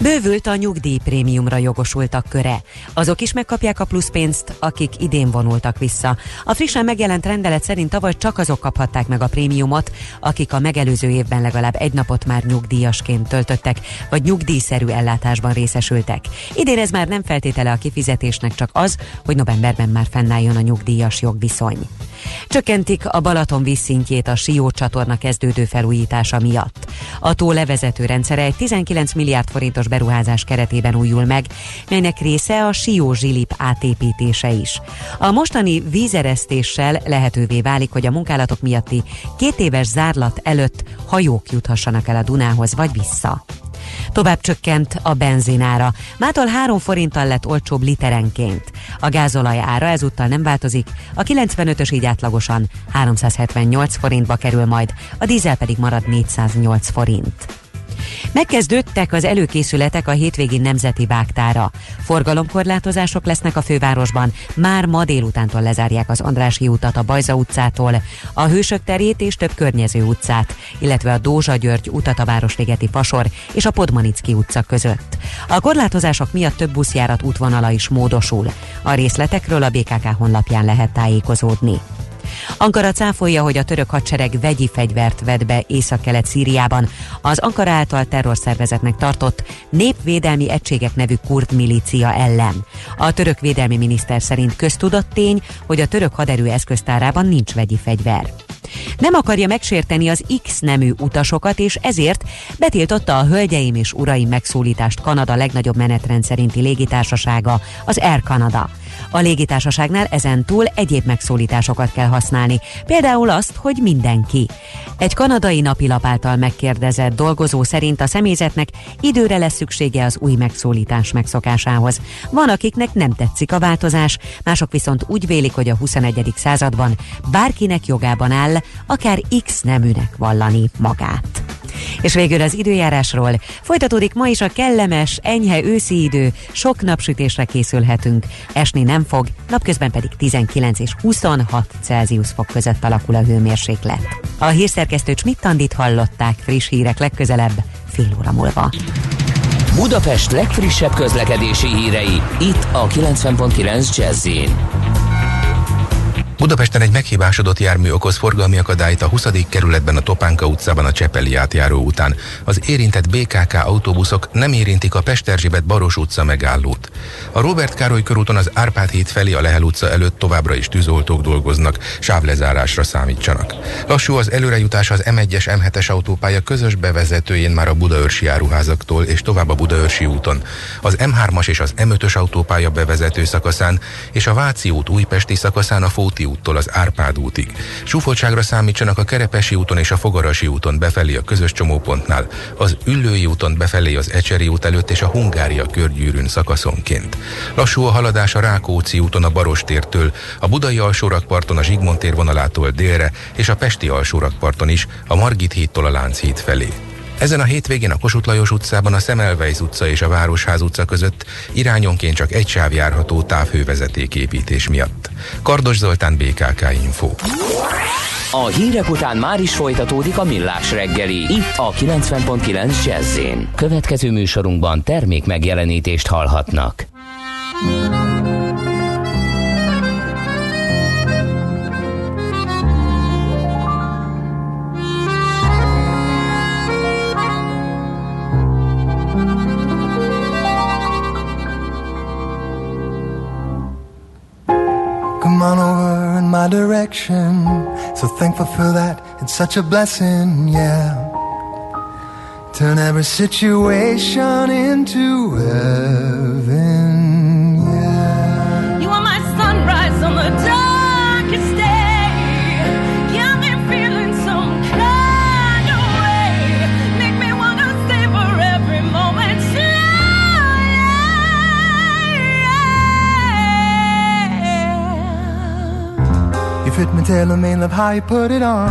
Bővült a nyugdíjprémiumra jogosultak köre. Azok is megkapják a pluszpénzt, akik idén vonultak vissza. A frissen megjelent rendelet szerint tavaly csak azok kaphatták meg a prémiumot, akik a megelőző évben legalább egy napot már nyugdíjasként töltöttek, vagy nyugdíjszerű ellátásban részesültek. Idén ez már nem feltétele a kifizetésnek, csak az, hogy novemberben már fennálljon a nyugdíjas jogviszony. Csökkentik a Balaton vízszintjét a Sió csatorna kezdődő felújítása miatt. A tó levezető rendszere egy 19 milliárd forintos beruházás keretében újul meg, melynek része a Sió zsilip átépítése is. A mostani vízeresztéssel lehetővé válik, hogy a munkálatok miatti két éves zárlat előtt hajók juthassanak el a Dunához vagy vissza. Tovább csökkent a benzinára. Mától 3 forinttal lett olcsóbb literenként. A gázolaj ára ezúttal nem változik, a 95-ös így átlagosan 378 forintba kerül majd, a dízel pedig marad 408 forint. Megkezdődtek az előkészületek a hétvégi nemzeti vágtára. Forgalomkorlátozások lesznek a fővárosban. Már ma délutántól lezárják az Andrási utat a Bajza utcától, a Hősök terét és több környező utcát, illetve a Dózsa György utat a Városligeti Fasor és a Podmanicki utca között. A korlátozások miatt több buszjárat útvonala is módosul. A részletekről a BKK honlapján lehet tájékozódni. Ankara cáfolja, hogy a török hadsereg vegyi fegyvert vett be észak-kelet Szíriában. Az Ankara által terrorszervezetnek tartott népvédelmi egységek nevű kurd milícia ellen. A török védelmi miniszter szerint köztudott tény, hogy a török haderő eszköztárában nincs vegyi fegyver. Nem akarja megsérteni az X nemű utasokat, és ezért betiltotta a Hölgyeim és Uraim megszólítást Kanada legnagyobb menetrend szerinti légitársasága, az Air Canada. A légitársaságnál ezen túl egyéb megszólításokat kell használni, például azt, hogy mindenki. Egy kanadai napilap által megkérdezett dolgozó szerint a személyzetnek időre lesz szüksége az új megszólítás megszokásához. Van, akiknek nem tetszik a változás, mások viszont úgy vélik, hogy a 21. században bárkinek jogában áll, akár X neműnek vallani magát. És végül az időjárásról. Folytatódik ma is a kellemes, enyhe őszi idő, sok napsütésre készülhetünk. Esni nem fog, napközben pedig 19 és 26 Celsius fok között alakul a hőmérséklet. A hírszerkesztő Csmittandit hallották friss hírek legközelebb, fél óra múlva. Budapest legfrissebb közlekedési hírei, itt a 90.9 jazz Budapesten egy meghibásodott jármű okoz forgalmi akadályt a 20. kerületben a Topánka utcában a Csepeli átjáró után. Az érintett BKK autóbuszok nem érintik a Pesterzsébet Baros utca megállót. A Robert Károly körúton az Árpád híd felé a Lehel utca előtt továbbra is tűzoltók dolgoznak, sávlezárásra számítsanak. Lassú az előrejutás az M1-es M7-es autópálya közös bevezetőjén már a Budaörsi áruházaktól és tovább a Budaörsi úton. Az M3-as és az M5-ös autópálya bevezető szakaszán és a Váci út újpesti szakaszán a Fóti úttól az Árpád útig. Súfoltságra számítsanak a Kerepesi úton és a Fogarasi úton befelé a közös csomópontnál, az Üllői úton befelé az Ecseri út előtt és a Hungária körgyűrűn szakaszonként. Lassú a haladás a Rákóczi úton a Barostértől, a Budai alsórakparton a Zsigmond tér vonalától délre és a Pesti alsórakparton is a Margit hídtól a Lánchíd felé. Ezen a hétvégén a Kossuth Lajos utcában a Szemelweis utca és a Városház utca között irányonként csak egy sáv járható távhővezeték építés miatt. Kardos Zoltán, BKK Info. A hírek után már is folytatódik a millás reggeli, itt a 90.9 jazz Következő műsorunkban termék megjelenítést hallhatnak. Come on over in my direction. So thankful for that. It's such a blessing, yeah. Turn every situation into heaven, slowly. You fit me, tailor me, love how you put it on.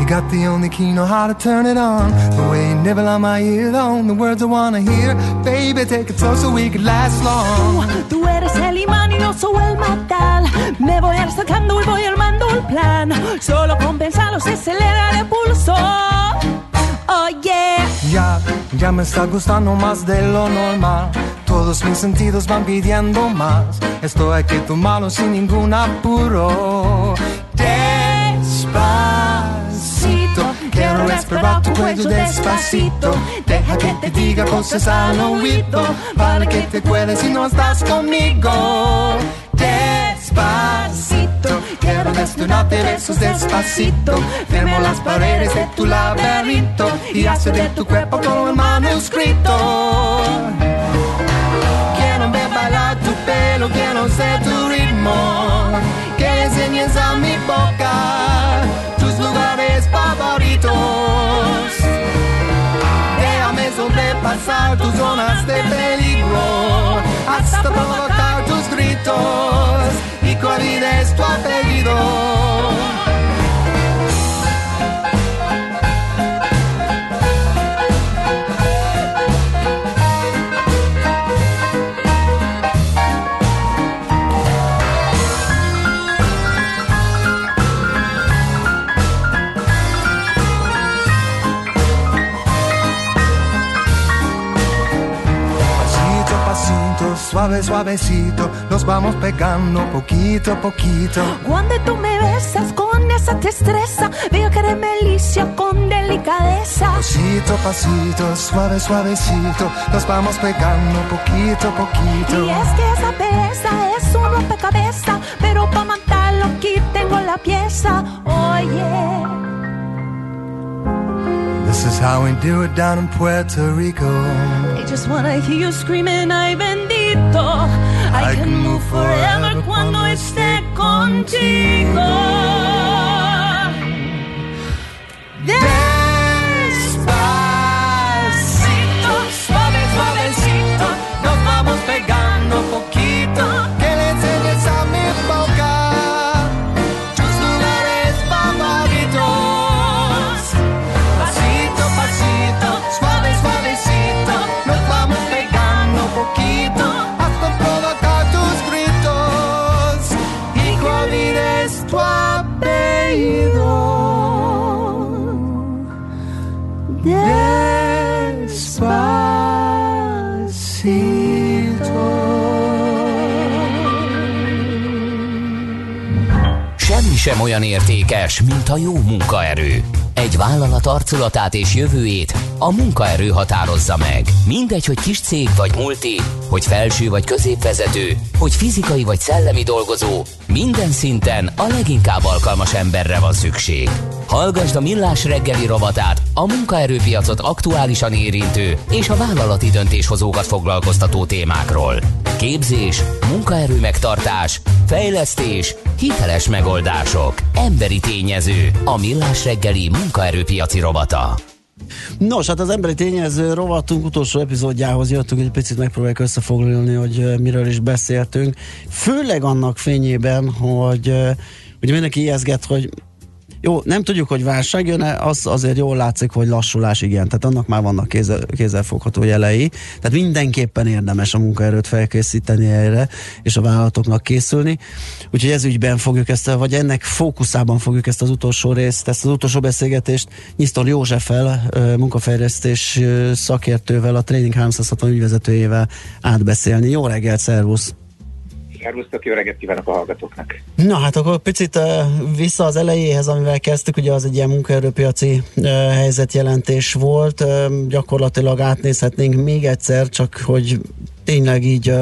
You got the only key, know how to turn it on. The way you nibble on my ear, on the words I wanna hear. Baby, take it slow so we could last long. Tú eres el imán y no soy el metal. Me voy acercando y voy armando el plan. Solo con pensarlo se acelera el pulso. Oh yeah. Ya, ya me está gustando más de lo normal. Todos mis sentidos van pidiendo más. Esto hay que tomarlo sin ningún apuro. Despacito, quiero respirar tu cuello despacito. Deja que te diga cosas al oído. Para que te acuerdes si no estás conmigo. Despacito, quiero desnudarte besos despacito. Firmo las paredes de tu laberinto y hacer de tu cuerpo como el manuscrito. Tu pelo, quiero ser tu ritmo. Que enseñes a mi boca tus lugares favoritos. Déjame sobrepasar tus zonas de peligro hasta provocar tus gritos. Y cuál es tu apellido. Suave, suavecito, nos vamos pegando poquito a poquito. Cuando tú me besas con esa destreza, veo que eres melicia con delicadeza. Pasito pasito, suave, suavecito, nos vamos pegando poquito a poquito. Y es que esa belleza es un rompecabezas, pero para matarlo aquí tengo la pieza. Oye, This is how we do it down in Puerto Rico. I just wanna hear you screaming, ay I, can move forever cuando esté contigo. Despacito, suave, suavecito, nos vamos pegando poquito. Sem olyan értékes, mint a jó munkaerő. Egy vállalat arculatát és jövőjét a munkaerő határozza meg. Mindegy, hogy kis cég vagy multi, hogy felső vagy középvezető, hogy fizikai vagy szellemi dolgozó, minden szinten a leginkább alkalmas emberre van szükség. Hallgasd a Millás reggeli rovatát, a munkaerőpiacot aktuálisan érintő és a vállalati döntéshozókat foglalkoztató témákról. Képzés, munkaerő megtartás, fejlesztés, hiteles megoldások, emberi tényező, a Millás reggeli munkaerőpiaci rovata. Nos, hát az emberi tényező rovatunk utolsó epizódjához jöttünk, egy picit megpróbáljuk összefoglalni, hogy miről is beszéltünk. Főleg annak fényében, hogy ugye mindenki ijeszget, hogy jó, nem tudjuk, hogy válság jön az azért jól látszik, hogy lassulás igen, tehát annak már vannak kézzel, kézzelfogható jelei, tehát mindenképpen érdemes a munkaerőt felkészíteni erre, és a vállalatoknak készülni. Úgyhogy ez ügyben fogjuk ezt, vagy ennek fókuszában fogjuk ezt az utolsó részt, ezt az utolsó beszélgetést Nyisztor Józseffel, munkafejlesztés szakértővel, a Training 360 ügyvezetőjével átbeszélni. Jó reggelt, szervusz! Szervusztok, jó reggelt kívánok a hallgatóknak! Na hát akkor picit uh, vissza az elejéhez, amivel kezdtük, ugye az egy ilyen munkaerőpiaci uh, helyzetjelentés volt, uh, gyakorlatilag átnézhetnénk még egyszer, csak hogy tényleg így,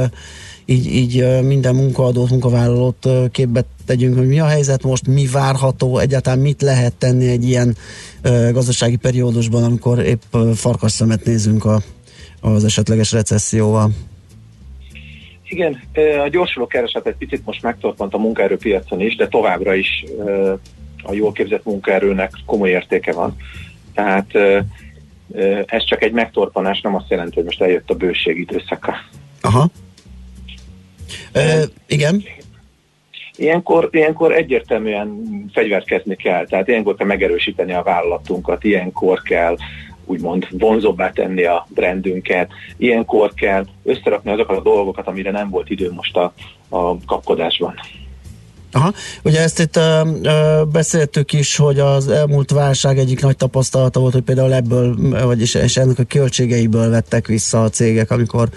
így, így minden munkaadót, munkavállalót képbe tegyünk, hogy mi a helyzet most, mi várható, egyáltalán mit lehet tenni egy ilyen gazdasági periódusban, amikor épp uh, farkas szemet nézünk a, az esetleges recesszióval. Igen, a gyorsuló kereset egy picit most megtorpant a munkaerőpiacon is, de továbbra is a jól képzett munkaerőnek komoly értéke van. Tehát ez csak egy megtorpanás, nem azt jelenti, hogy most eljött a bőség időszaka. Aha. E, igen. Ilyenkor, ilyenkor egyértelműen fegyverkezni kell, tehát ilyenkor kell megerősíteni a vállalatunkat, ilyenkor kell úgymond vonzóbbá tenni a brandünket. Ilyenkor kell összerakni azokat a dolgokat, amire nem volt idő most a, a kapkodásban. Aha, ugye ezt itt ö, ö, beszéltük is, hogy az elmúlt válság egyik nagy tapasztalata volt, hogy például ebből, vagyis és ennek a költségeiből vettek vissza a cégek, amikor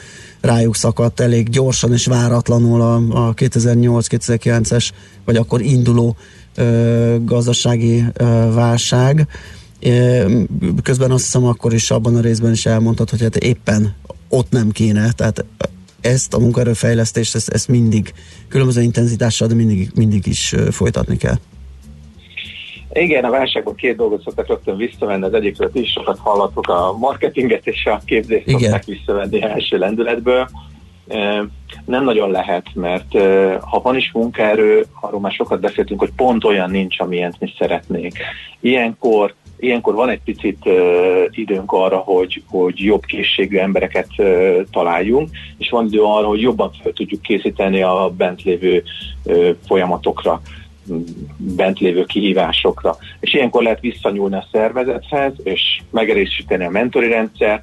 rájuk szakadt elég gyorsan és váratlanul a, a 2008-2009-es, vagy akkor induló ö, gazdasági ö, válság. Közben azt hiszem akkor is abban a részben is elmondtad, hogy hát éppen ott nem kéne, tehát ezt a munkaerőfejlesztést, ezt, ezt mindig különböző intenzitással, de mindig, mindig is folytatni kell. Igen, a válságban két dolgot szoktak rögtön visszavenni, az egyikről is sokat hallottuk, a marketinget és a képzést Igen. szokták visszavenni első lendületből. Nem nagyon lehet, mert ha van is munkaerő, arról már sokat beszéltünk, hogy pont olyan nincs, amilyent mi szeretnénk. Ilyenkor Ilyenkor van egy picit uh, időnk arra, hogy, hogy jobb készségű embereket uh, találjunk, és van idő arra, hogy jobban fel tudjuk készíteni a bent lévő uh, folyamatokra bent lévő kihívásokra. És ilyenkor lehet visszanyúlni a szervezethez, és megerősíteni a mentori rendszer,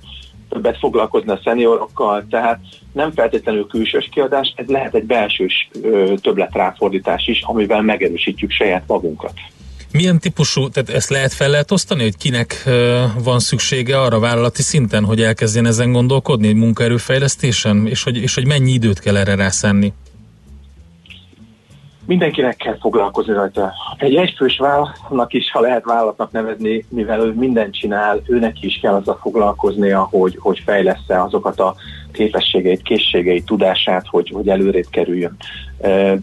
többet foglalkozni a szeniorokkal, tehát nem feltétlenül külsős kiadás, ez lehet egy belsős többletráfordítás is, amivel megerősítjük saját magunkat. Milyen típusú, tehát ezt lehet fel lehet osztani, hogy kinek van szüksége arra vállalati szinten, hogy elkezdjen ezen gondolkodni, egy munkaerőfejlesztésen, és hogy, és hogy mennyi időt kell erre rászenni? Mindenkinek kell foglalkozni rajta. Egy egyfős vállalatnak is, ha lehet vállalatnak nevezni, mivel ő mindent csinál, őnek is kell azzal foglalkoznia, hogy, hogy fejlesz azokat a képességeit, készségeit, tudását, hogy, hogy előrébb kerüljön. Uh,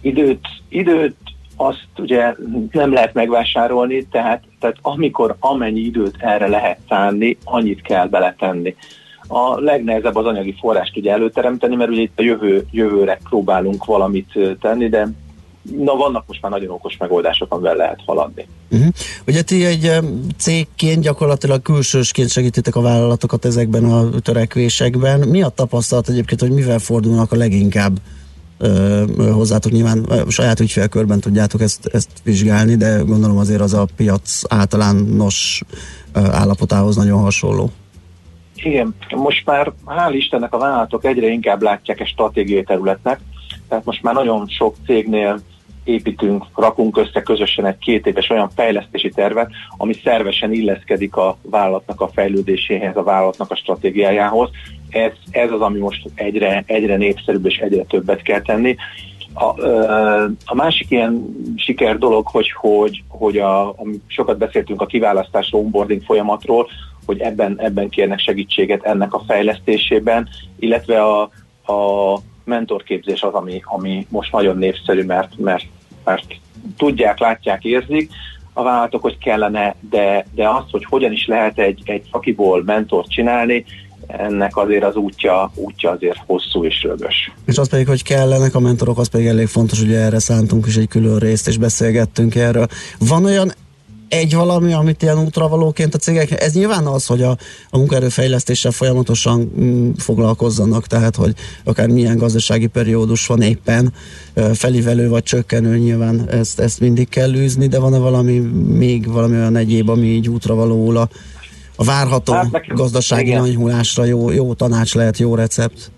időt, időt azt ugye nem lehet megvásárolni, tehát, tehát amikor amennyi időt erre lehet szánni, annyit kell beletenni. A legnehezebb az anyagi forrást ugye előteremteni, mert ugye itt a jövő, jövőre próbálunk valamit tenni, de na vannak most már nagyon okos megoldások, amivel lehet haladni. Uh-huh. Ugye ti egy cégként gyakorlatilag külsősként segítitek a vállalatokat ezekben a törekvésekben. Mi a tapasztalat egyébként, hogy mivel fordulnak a leginkább hozzátok nyilván saját ügyfélkörben tudjátok ezt, ezt vizsgálni, de gondolom azért az a piac általános állapotához nagyon hasonló. Igen, most már hál' Istennek a vállalatok egyre inkább látják egy stratégiai területnek, tehát most már nagyon sok cégnél építünk, rakunk össze közösen egy két éves olyan fejlesztési tervet, ami szervesen illeszkedik a vállalatnak a fejlődéséhez, a vállalatnak a stratégiájához. Ez, ez az, ami most egyre, egyre népszerűbb és egyre többet kell tenni. A, a másik ilyen siker dolog, hogy, hogy, hogy a, a, sokat beszéltünk a kiválasztás onboarding folyamatról, hogy ebben, ebben kérnek segítséget ennek a fejlesztésében, illetve a, a mentorképzés az, ami, ami most nagyon népszerű, mert, mert, mert tudják, látják, érzik a vállalatok, hogy kellene, de, de az, hogy hogyan is lehet egy, egy szakiból mentort csinálni, ennek azért az útja, útja azért hosszú és rögös. És az pedig, hogy kellenek a mentorok, az pedig elég fontos, hogy erre szántunk is egy külön részt, és beszélgettünk erről. Van olyan egy valami, amit ilyen útravalóként a cégek, ez nyilván az, hogy a, a munkaerőfejlesztéssel folyamatosan mm, foglalkozzanak, tehát hogy akár milyen gazdasági periódus van éppen, felívelő vagy csökkenő, nyilván ezt, ezt mindig kell űzni, de van-e valami, még valami olyan egyéb, ami így útravalóul a, a várható hát nekem, gazdasági nagyhulásra jó, jó tanács lehet, jó recept?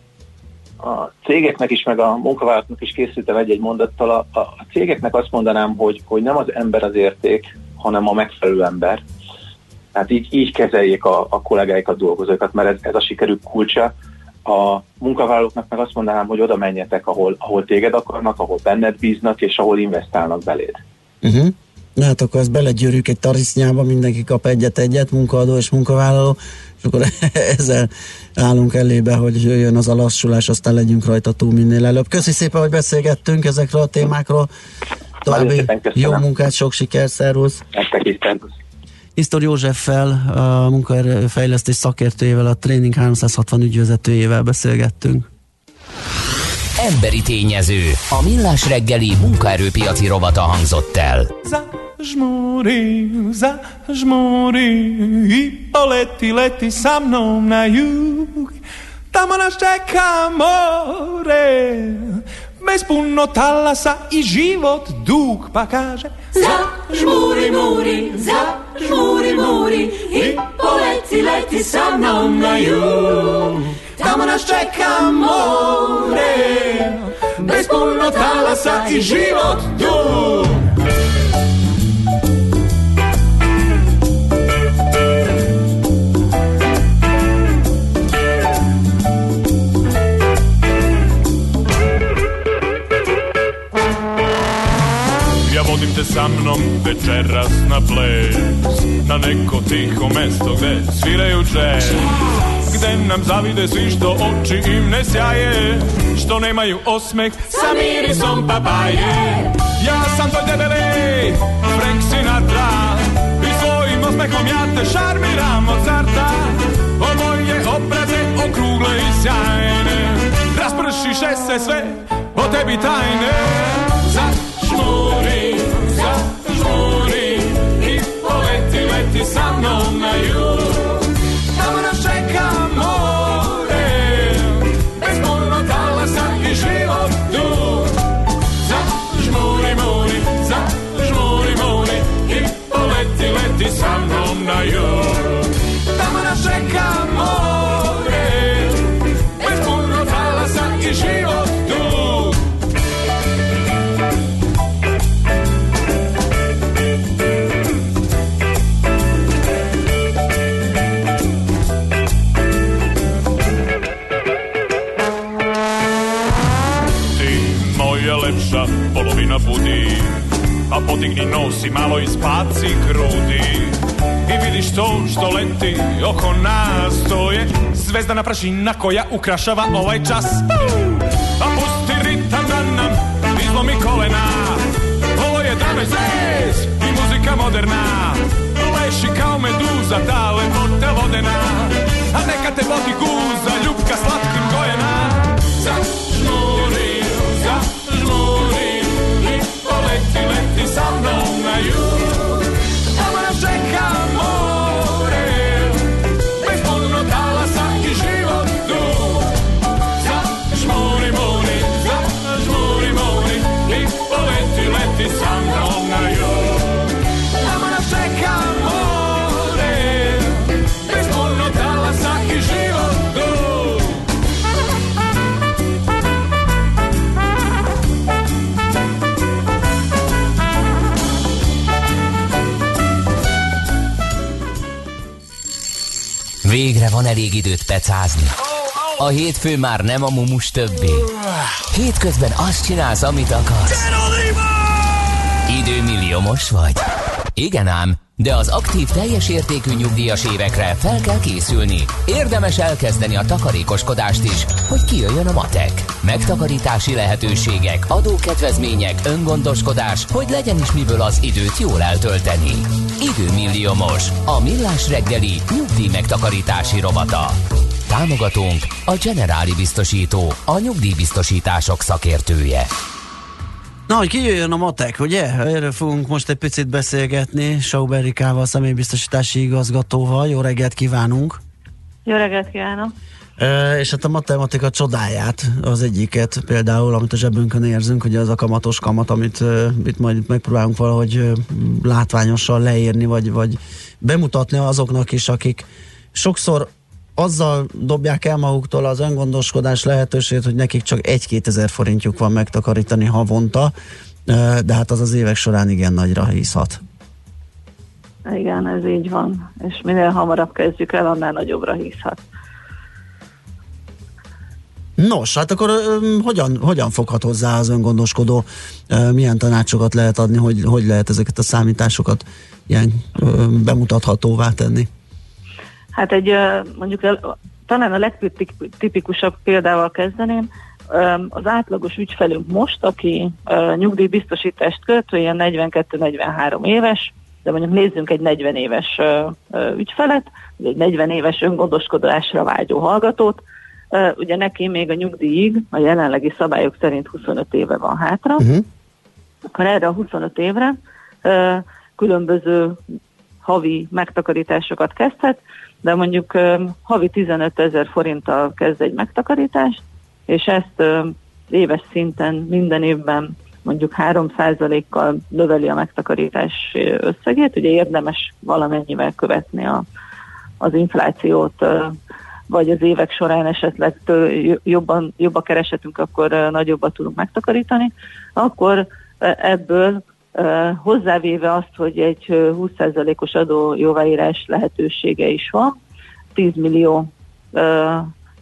a cégeknek is, meg a munkavállalatnak is készültem egy-egy mondattal. A, a, cégeknek azt mondanám, hogy, hogy nem az ember az érték, hanem a megfelelő ember. Tehát így, így kezeljék a, a kollégáikat, dolgozókat, mert ez, ez a sikerük kulcsa. A munkavállalóknak meg azt mondanám, hogy oda menjetek, ahol, ahol téged akarnak, ahol benned bíznak, és ahol investálnak beléd. Uh-huh. Na hát akkor ezt belegyűrjük egy tarisznyába, mindenki kap egyet-egyet, munkaadó és munkavállaló, és akkor ezzel állunk elébe, hogy jöjjön az a lassulás, aztán legyünk rajta túl minél előbb. Köszi szépen, hogy beszélgettünk ezekről a témákról. További jó munkát, sok sikert, szervusz. Isztor Józseffel, a munkaerőfejlesztés szakértőjével, a Training 360 ügyvezetőjével beszélgettünk. Emberi tényező. A millás reggeli munkaerőpiaci rovata hangzott el. Zažmúri, zažmúri i poleti, leti sa mnou na jug. Tamo nás čeká more, bez puno talasa i život dug, pa kaže Zažmúri, múri, zažmúri, múri i poleti, leti sa mnou na jug. Tamo nás čeká more, bez puno talasa i život dug. Vodim te sa mnom večeras na ples Na neko tiho mesto gde sviraju jazz Gde nam zavide svi što oči im ne sjaje Što nemaju osmeh sa mirisom papaje Ja sam tvoj debeli Frank Sinatra I svojim osmehom ja te šarmiram od zarta O moje obraze okrugle i sjajne Raspršiše se sve o tebi tajne. Zažmuri, zažmuri I poleti, leti sa mnom na A podigni nos i malo ispaci grudi. I vidiš to što leti oko nas To je zvezdana prašina koja ukrašava ovaj čas. A pusti ritam da nam izlomi kolena. Ovo je dame zez i muzika moderna. Leši kao meduza ta lepota vodena. A neka te vodi guza van elég időt pecázni. A hétfő már nem a mumus többé. Hétközben azt csinálsz, amit akarsz. Időmilliómos vagy? Igen ám, de az aktív teljes értékű nyugdíjas évekre fel kell készülni. Érdemes elkezdeni a takarékoskodást is, hogy kijöjjön a matek. Megtakarítási lehetőségek, adókedvezmények, öngondoskodás, hogy legyen is miből az időt jól eltölteni. Időmilliómos. A millás reggeli nyugdíj megtakarítási rovata. Támogatónk a Generáli Biztosító, a nyugdíjbiztosítások szakértője. Na, hogy kijöjjön a matek, ugye? Erről fogunk most egy picit beszélgetni Sauber Erikával, személybiztosítási igazgatóval. Jó reggelt kívánunk! Jó reggelt kívánok! E, és hát a matematika csodáját, az egyiket például, amit a zsebünkön érzünk, hogy az a kamatos kamat, amit e, itt majd megpróbálunk valahogy e, látványosan leírni, vagy, vagy bemutatni azoknak is, akik sokszor azzal dobják el maguktól az öngondoskodás lehetőségét, hogy nekik csak 1-2 ezer forintjuk van megtakarítani havonta, de hát az az évek során igen nagyra hiszhat. Igen, ez így van. És minél hamarabb kezdjük el, annál nagyobbra hiszhat. Nos, hát akkor ö, hogyan, hogyan foghat hozzá az öngondoskodó? Ö, Milyen tanácsokat lehet adni, hogy, hogy lehet ezeket a számításokat ilyen ö, bemutathatóvá tenni? Hát egy mondjuk talán a legtipikusabb példával kezdeném. Az átlagos ügyfelünk most, aki nyugdíjbiztosítást köt, olyan 42-43 éves, de mondjuk nézzünk egy 40 éves ügyfelet, egy 40 éves öngondoskodásra vágyó hallgatót, ugye neki még a nyugdíjig a jelenlegi szabályok szerint 25 éve van hátra, Uh-huh. akkor erre a 25 évre különböző havi megtakarításokat kezdhet, de mondjuk havi 15 ezer forinttal kezd egy megtakarítást, és ezt éves szinten minden évben mondjuk 3%-kal növeli a megtakarítás összegét, ugye érdemes valamennyivel követni a, az inflációt, vagy az évek során esetleg jobban, jobb a keresetünk, akkor nagyobbat tudunk megtakarítani, akkor ebből hozzávéve azt, hogy egy ö, 20%-os adó jóváírás lehetősége is van, 10 millió, ö,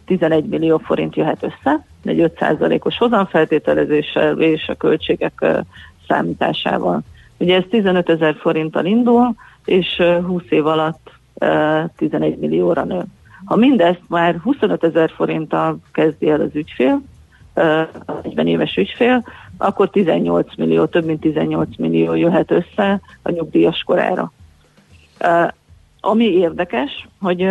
11 millió forint jöhet össze, egy 5%-os hozamfeltételezéssel és a költségek számításával. Ugye ez 15 ezer forinttal indul, és ö, 20 év alatt ö, 11 millióra nő. Ha mindezt már 25 ezer forinttal kezdi el az ügyfél, ö, a 40 éves ügyfél, akkor 18 millió, több mint 18 millió jöhet össze a nyugdíjas korára. Ami érdekes, hogy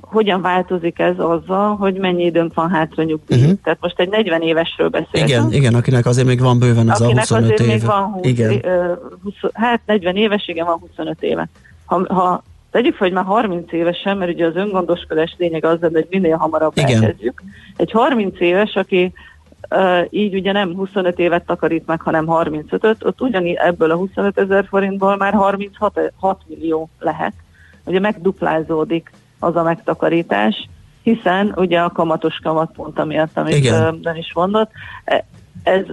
hogyan változik ez azzal, hogy mennyi időnk van hátra nyugdíj. Uh-huh. Tehát most egy 40 évesről beszélünk. Igen, igen, akinek azért még van bőven ez a Akinek 25 azért év. még van 20, igen. ö, 20, hát 40 éves, igen, van 25 éve. Ha, ha tegyük fel, hogy már 30 évesen, mert ugye az öngondoskodás lényeg az hogy minél hamarabb Igen. elkezdjük. Egy 30 éves, aki így ugye nem 25 évet takarít meg, hanem 35-öt, ott ugyanígy ebből a 25 ezer forintból már 36 6 millió lehet. Ugye megduplázódik az a megtakarítás, hiszen ugye a kamatos kamatpont amiatt, amit Igen. ön is mondott, e- ez,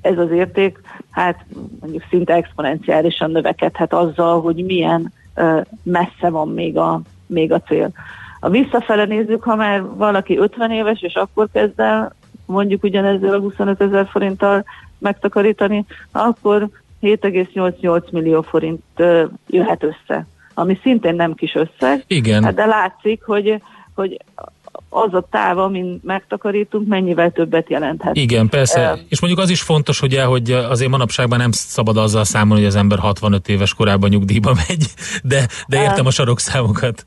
ez az érték, hát mondjuk szinte exponenciálisan növekedhet azzal, hogy milyen messze van még a, még a cél. A visszafele nézzük, ha már valaki 50 éves, és akkor kezd el mondjuk ugyanezzel a 25 ezer forinttal megtakarítani, akkor 7,88 millió forint jöhet össze, ami szintén nem kis összeg, Igen. Hát de látszik, hogy, hogy az a táv, amin megtakarítunk, mennyivel többet jelenthet. Igen, persze. Ö, És mondjuk az is fontos, ugye, hogy azért manapságban nem szabad azzal számolni, hogy az ember 65 éves korában nyugdíjba megy, de, de értem a sarokszámokat.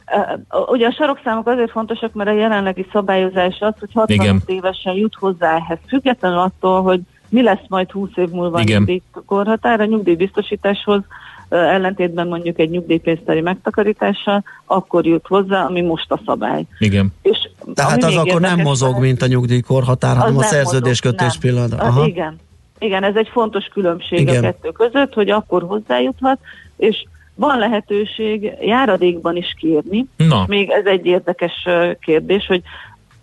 Ö, Ugye a sarokszámok azért fontosak, mert a jelenlegi szabályozás az, hogy 65 Igen. évesen jut hozzá ehhez, függetlenül attól, hogy mi lesz majd 20 év múlva Igen. nyugdíjkorhatár, a nyugdíjbiztosításhoz ellentétben mondjuk egy nyugdíjpénztári megtakarítással, akkor jut hozzá, ami most a szabály. Igen. És Tehát az akkor nem mozog, mint a nyugdíjkorhatár, hanem a szerződéskötés mozog, nem. pillanat. Aha. Igen. Igen, ez egy fontos különbség Igen. a kettő között, hogy akkor hozzájuthat, és van lehetőség járadékban is kérni. Na. Még ez egy érdekes kérdés, hogy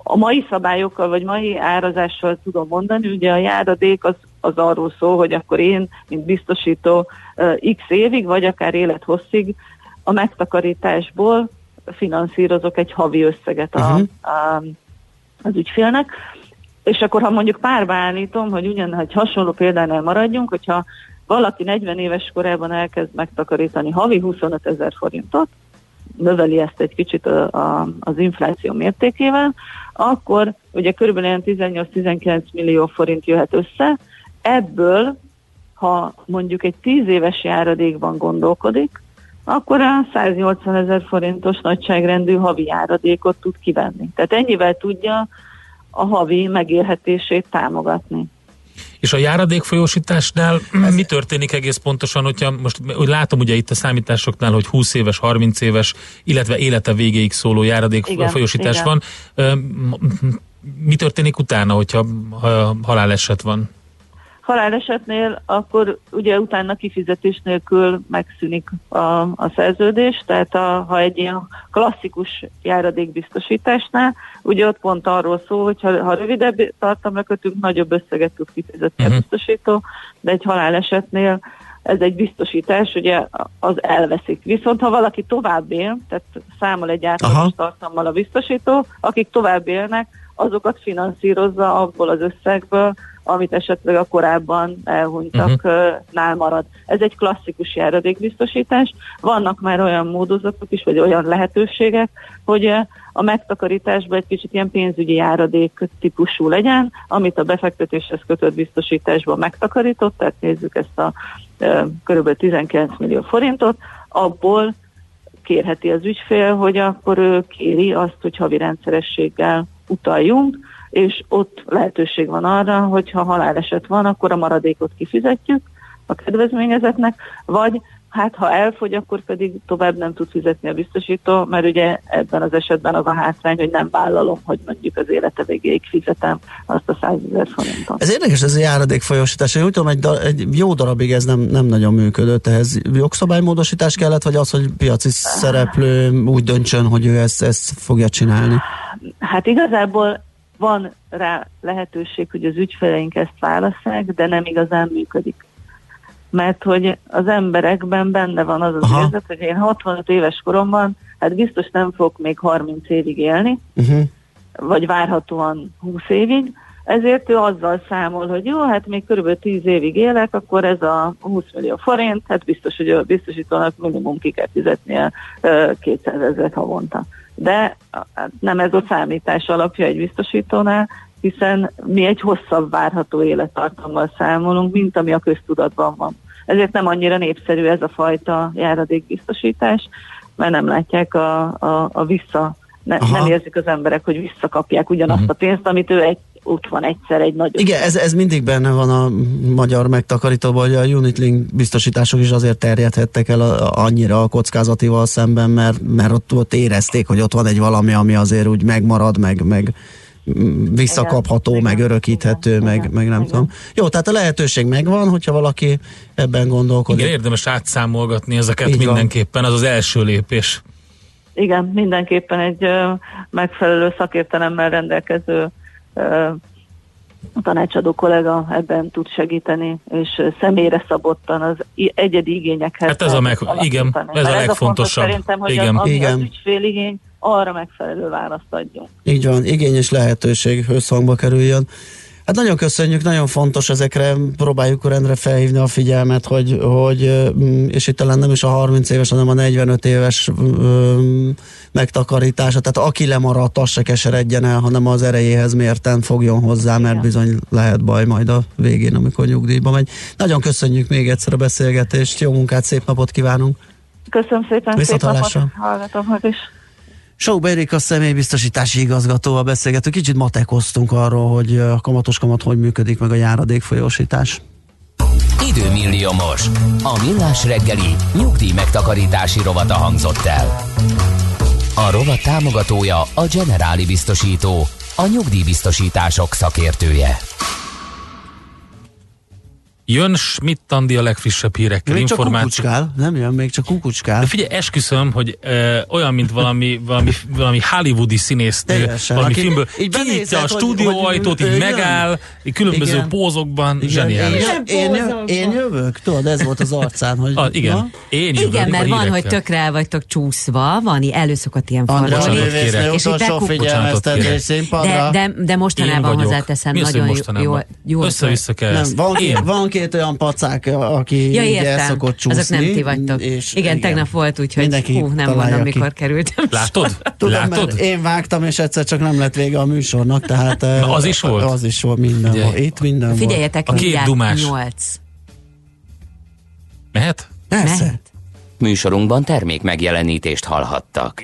a mai szabályokkal, vagy mai árazással tudom mondani, ugye a járadék az, az arról szól, hogy akkor én, mint biztosító ö, x évig, vagy akár élethosszig a megtakarításból finanszírozok egy havi összeget a, Mhm. a, az ügyfélnek. És akkor, ha mondjuk párba állítom, hogy ugyan, hogy hasonló példánál maradjunk, hogyha valaki 40 éves korában elkezd megtakarítani havi 25 ezer forintot, növeli ezt egy kicsit a, a, az infláció mértékével, akkor ugye körülbelül ilyen 18-19 millió forint jöhet össze, ebből, ha mondjuk egy 10 éves járadékban gondolkodik, akkor a 180 ezer forintos nagyságrendű havi járadékot tud kivenni. Tehát ennyivel tudja a havi megélhetését támogatni. És a járadék folyósításnál mi történik egész pontosan, hogyha most úgy látom ugye itt a számításoknál, hogy 20 éves, 30 éves, illetve élete végéig szóló járadék Igen, folyósítás igen. van. Mi történik utána, hogyha ha haláleset van? Halálesetnél akkor ugye utána kifizetés nélkül megszűnik a, a szerződés, tehát a, ha egy ilyen klasszikus járadékbiztosításnál, ugye ott pont arról szól, hogy ha, ha rövidebb tartamra kötünk, nagyobb összeget tud fizetni a Mhm. biztosító, de egy halálesetnél ez egy biztosítás, ugye az elveszik. Viszont ha valaki tovább él, tehát számol egy átlagos Aha. tartalommal a biztosító, akik tovább élnek, azokat finanszírozza abból az összegből, amit esetleg a korábban elhunytaknál marad. Ez egy klasszikus járadékbiztosítás. Vannak már olyan módozatok is, vagy olyan lehetőségek, hogy a megtakarításban egy kicsit ilyen pénzügyi járadék típusú legyen, amit a befektetéshez kötött biztosításban megtakarított, tehát nézzük ezt a e, kb. 19 millió forintot, abból kérheti az ügyfél, hogy akkor ő kéri azt, hogy havi rendszerességgel utaljunk, és ott lehetőség van arra, hogy ha haláleset van, akkor a maradékot kifizetjük a kedvezményezetnek, vagy hát ha elfogy, akkor pedig tovább nem tud fizetni a biztosító, mert ugye ebben az esetben az a hátrány, hogy nem vállalom, hogy mondjuk az élete végéig fizetem azt a 100 ezer forintot. Ez érdekes, ez a járadék folyosítás. Én úgy tudom, egy, da, egy jó darabig ez nem, nem nagyon működött. Ehhez jogszabálymódosítás kellett, vagy az, hogy piaci szereplő úgy döntsön, hogy ő ezt, ezt fogja csinálni? Hát igazából van rá lehetőség, hogy az ügyfeleink ezt válasszák, de nem igazán működik. Mert hogy az emberekben benne van az az Aha. érzet, hogy én 65 éves koromban, hát biztos nem fogok még 30 évig élni, Uh-huh. vagy várhatóan 20 évig, ezért ő azzal számol, hogy jó, hát még körülbelül 10 évig élek, akkor ez a 20 millió forint, hát biztos, hogy a biztosítónak minimum ki kell fizetnie ö, 200 ezeret havonta. De hát nem ez a számítás alapja egy biztosítónál, hiszen mi egy hosszabb várható élettartammal számolunk, mint ami a köztudatban van. Ezért nem annyira népszerű ez a fajta járadékbiztosítás, mert nem látják a, a, a vissza, ne, Aha. nem érzik az emberek, hogy visszakapják ugyanazt a pénzt, amit ő egy, ott van egyszer egy nagy Igen, ez, ez mindig benne van a magyar megtakarítóban, hogy a Unitlink biztosítások is azért terjedhettek el a, annyira a kockázatival szemben, mert, mert ott, ott érezték, hogy ott van egy valami, ami azért úgy megmarad, meg, meg visszakapható, meg örökíthető, meg, meg nem tudom. Jó, tehát a lehetőség megvan, hogyha valaki ebben gondolkodik. Igen, érdemes átszámolgatni ezeket Így van. mindenképpen, az az első lépés. Igen, mindenképpen egy ö, megfelelő szakértelemmel rendelkező ö, tanácsadó kollega ebben tud segíteni, és személyre szabottan az egyedi igényekhez. Hát ez a meg- igen, ez a legfontosabb. fontos szerintem, hogy Igen. Az, ami Igen. az ügyfél igény, arra megfelelő választ adjunk. Így van, igény és lehetőség összhangba kerüljön. Hát nagyon köszönjük, nagyon fontos ezekre, próbáljuk rendre felhívni a figyelmet, hogy, hogy mm, és itt talán nem is a 30 éves, hanem a 45 éves mm, megtakarítása, tehát aki lemaradt, az se keseredjen el, hanem az erejéhez mérten fogjon hozzá, mert bizony lehet baj majd a végén, amikor nyugdíjba megy. Nagyon köszönjük még egyszer a beszélgetést, jó munkát, szép napot kívánunk! Köszönöm szépen, szép napot hallgatóknak is. Sok Berik a személybiztosítási igazgatóval beszélgető. Kicsit matekoztunk arról, hogy a kamatos kamat hogy működik, meg a járadék folyósítás. Időmilliómos. A millás reggeli nyugdíj megtakarítási rovata hangzott el. A rovat támogatója a Generáli Biztosító, a nyugdíjbiztosítások szakértője. Jön Schmidt Andi a legfrissebb hírekkel, Még csak információ. kukucskál, nem jön, még csak kukucskál. De figyelj, esküszöm, hogy ö, olyan, mint valami, valami, valami hollywoodi színésznő, Teljesen. valami filmből, így kinyitja a stúdióajtót, így jön. megáll, így különböző Igen. pózokban, Igen, zseniális. Én, én, én jövök, tudod, ez volt az arcán, hogy... Ah, igen. Na? Én jövök Igen, mert a van, hogy tökre el vagytok csúszva, van, előszokott ilyen fordulni, a és színpadra. de, de, de mostanában hozzáteszem, nagyon jó, mostanában? jó, jó Össze-vissza kell van, két, Én. van két olyan pacák, aki Ja, így el szokott csúszni. Azok nem ti vagytok. És igen, tegnap volt úgy, hogy Mindenki hú, nem mondom, ki. mikor kerültem. Látod? Tudom, Látod? mert én vágtam, és egyszer csak nem lett vége a műsornak, tehát... Na, az is volt? Az is volt, minden Figyelj. volt. Itt minden Figyeljetek, A két mindjárt dumás. nyolc. Mehet? volt. Persze. Mehet. Műsorunkban termék megjelenítést hallhattak.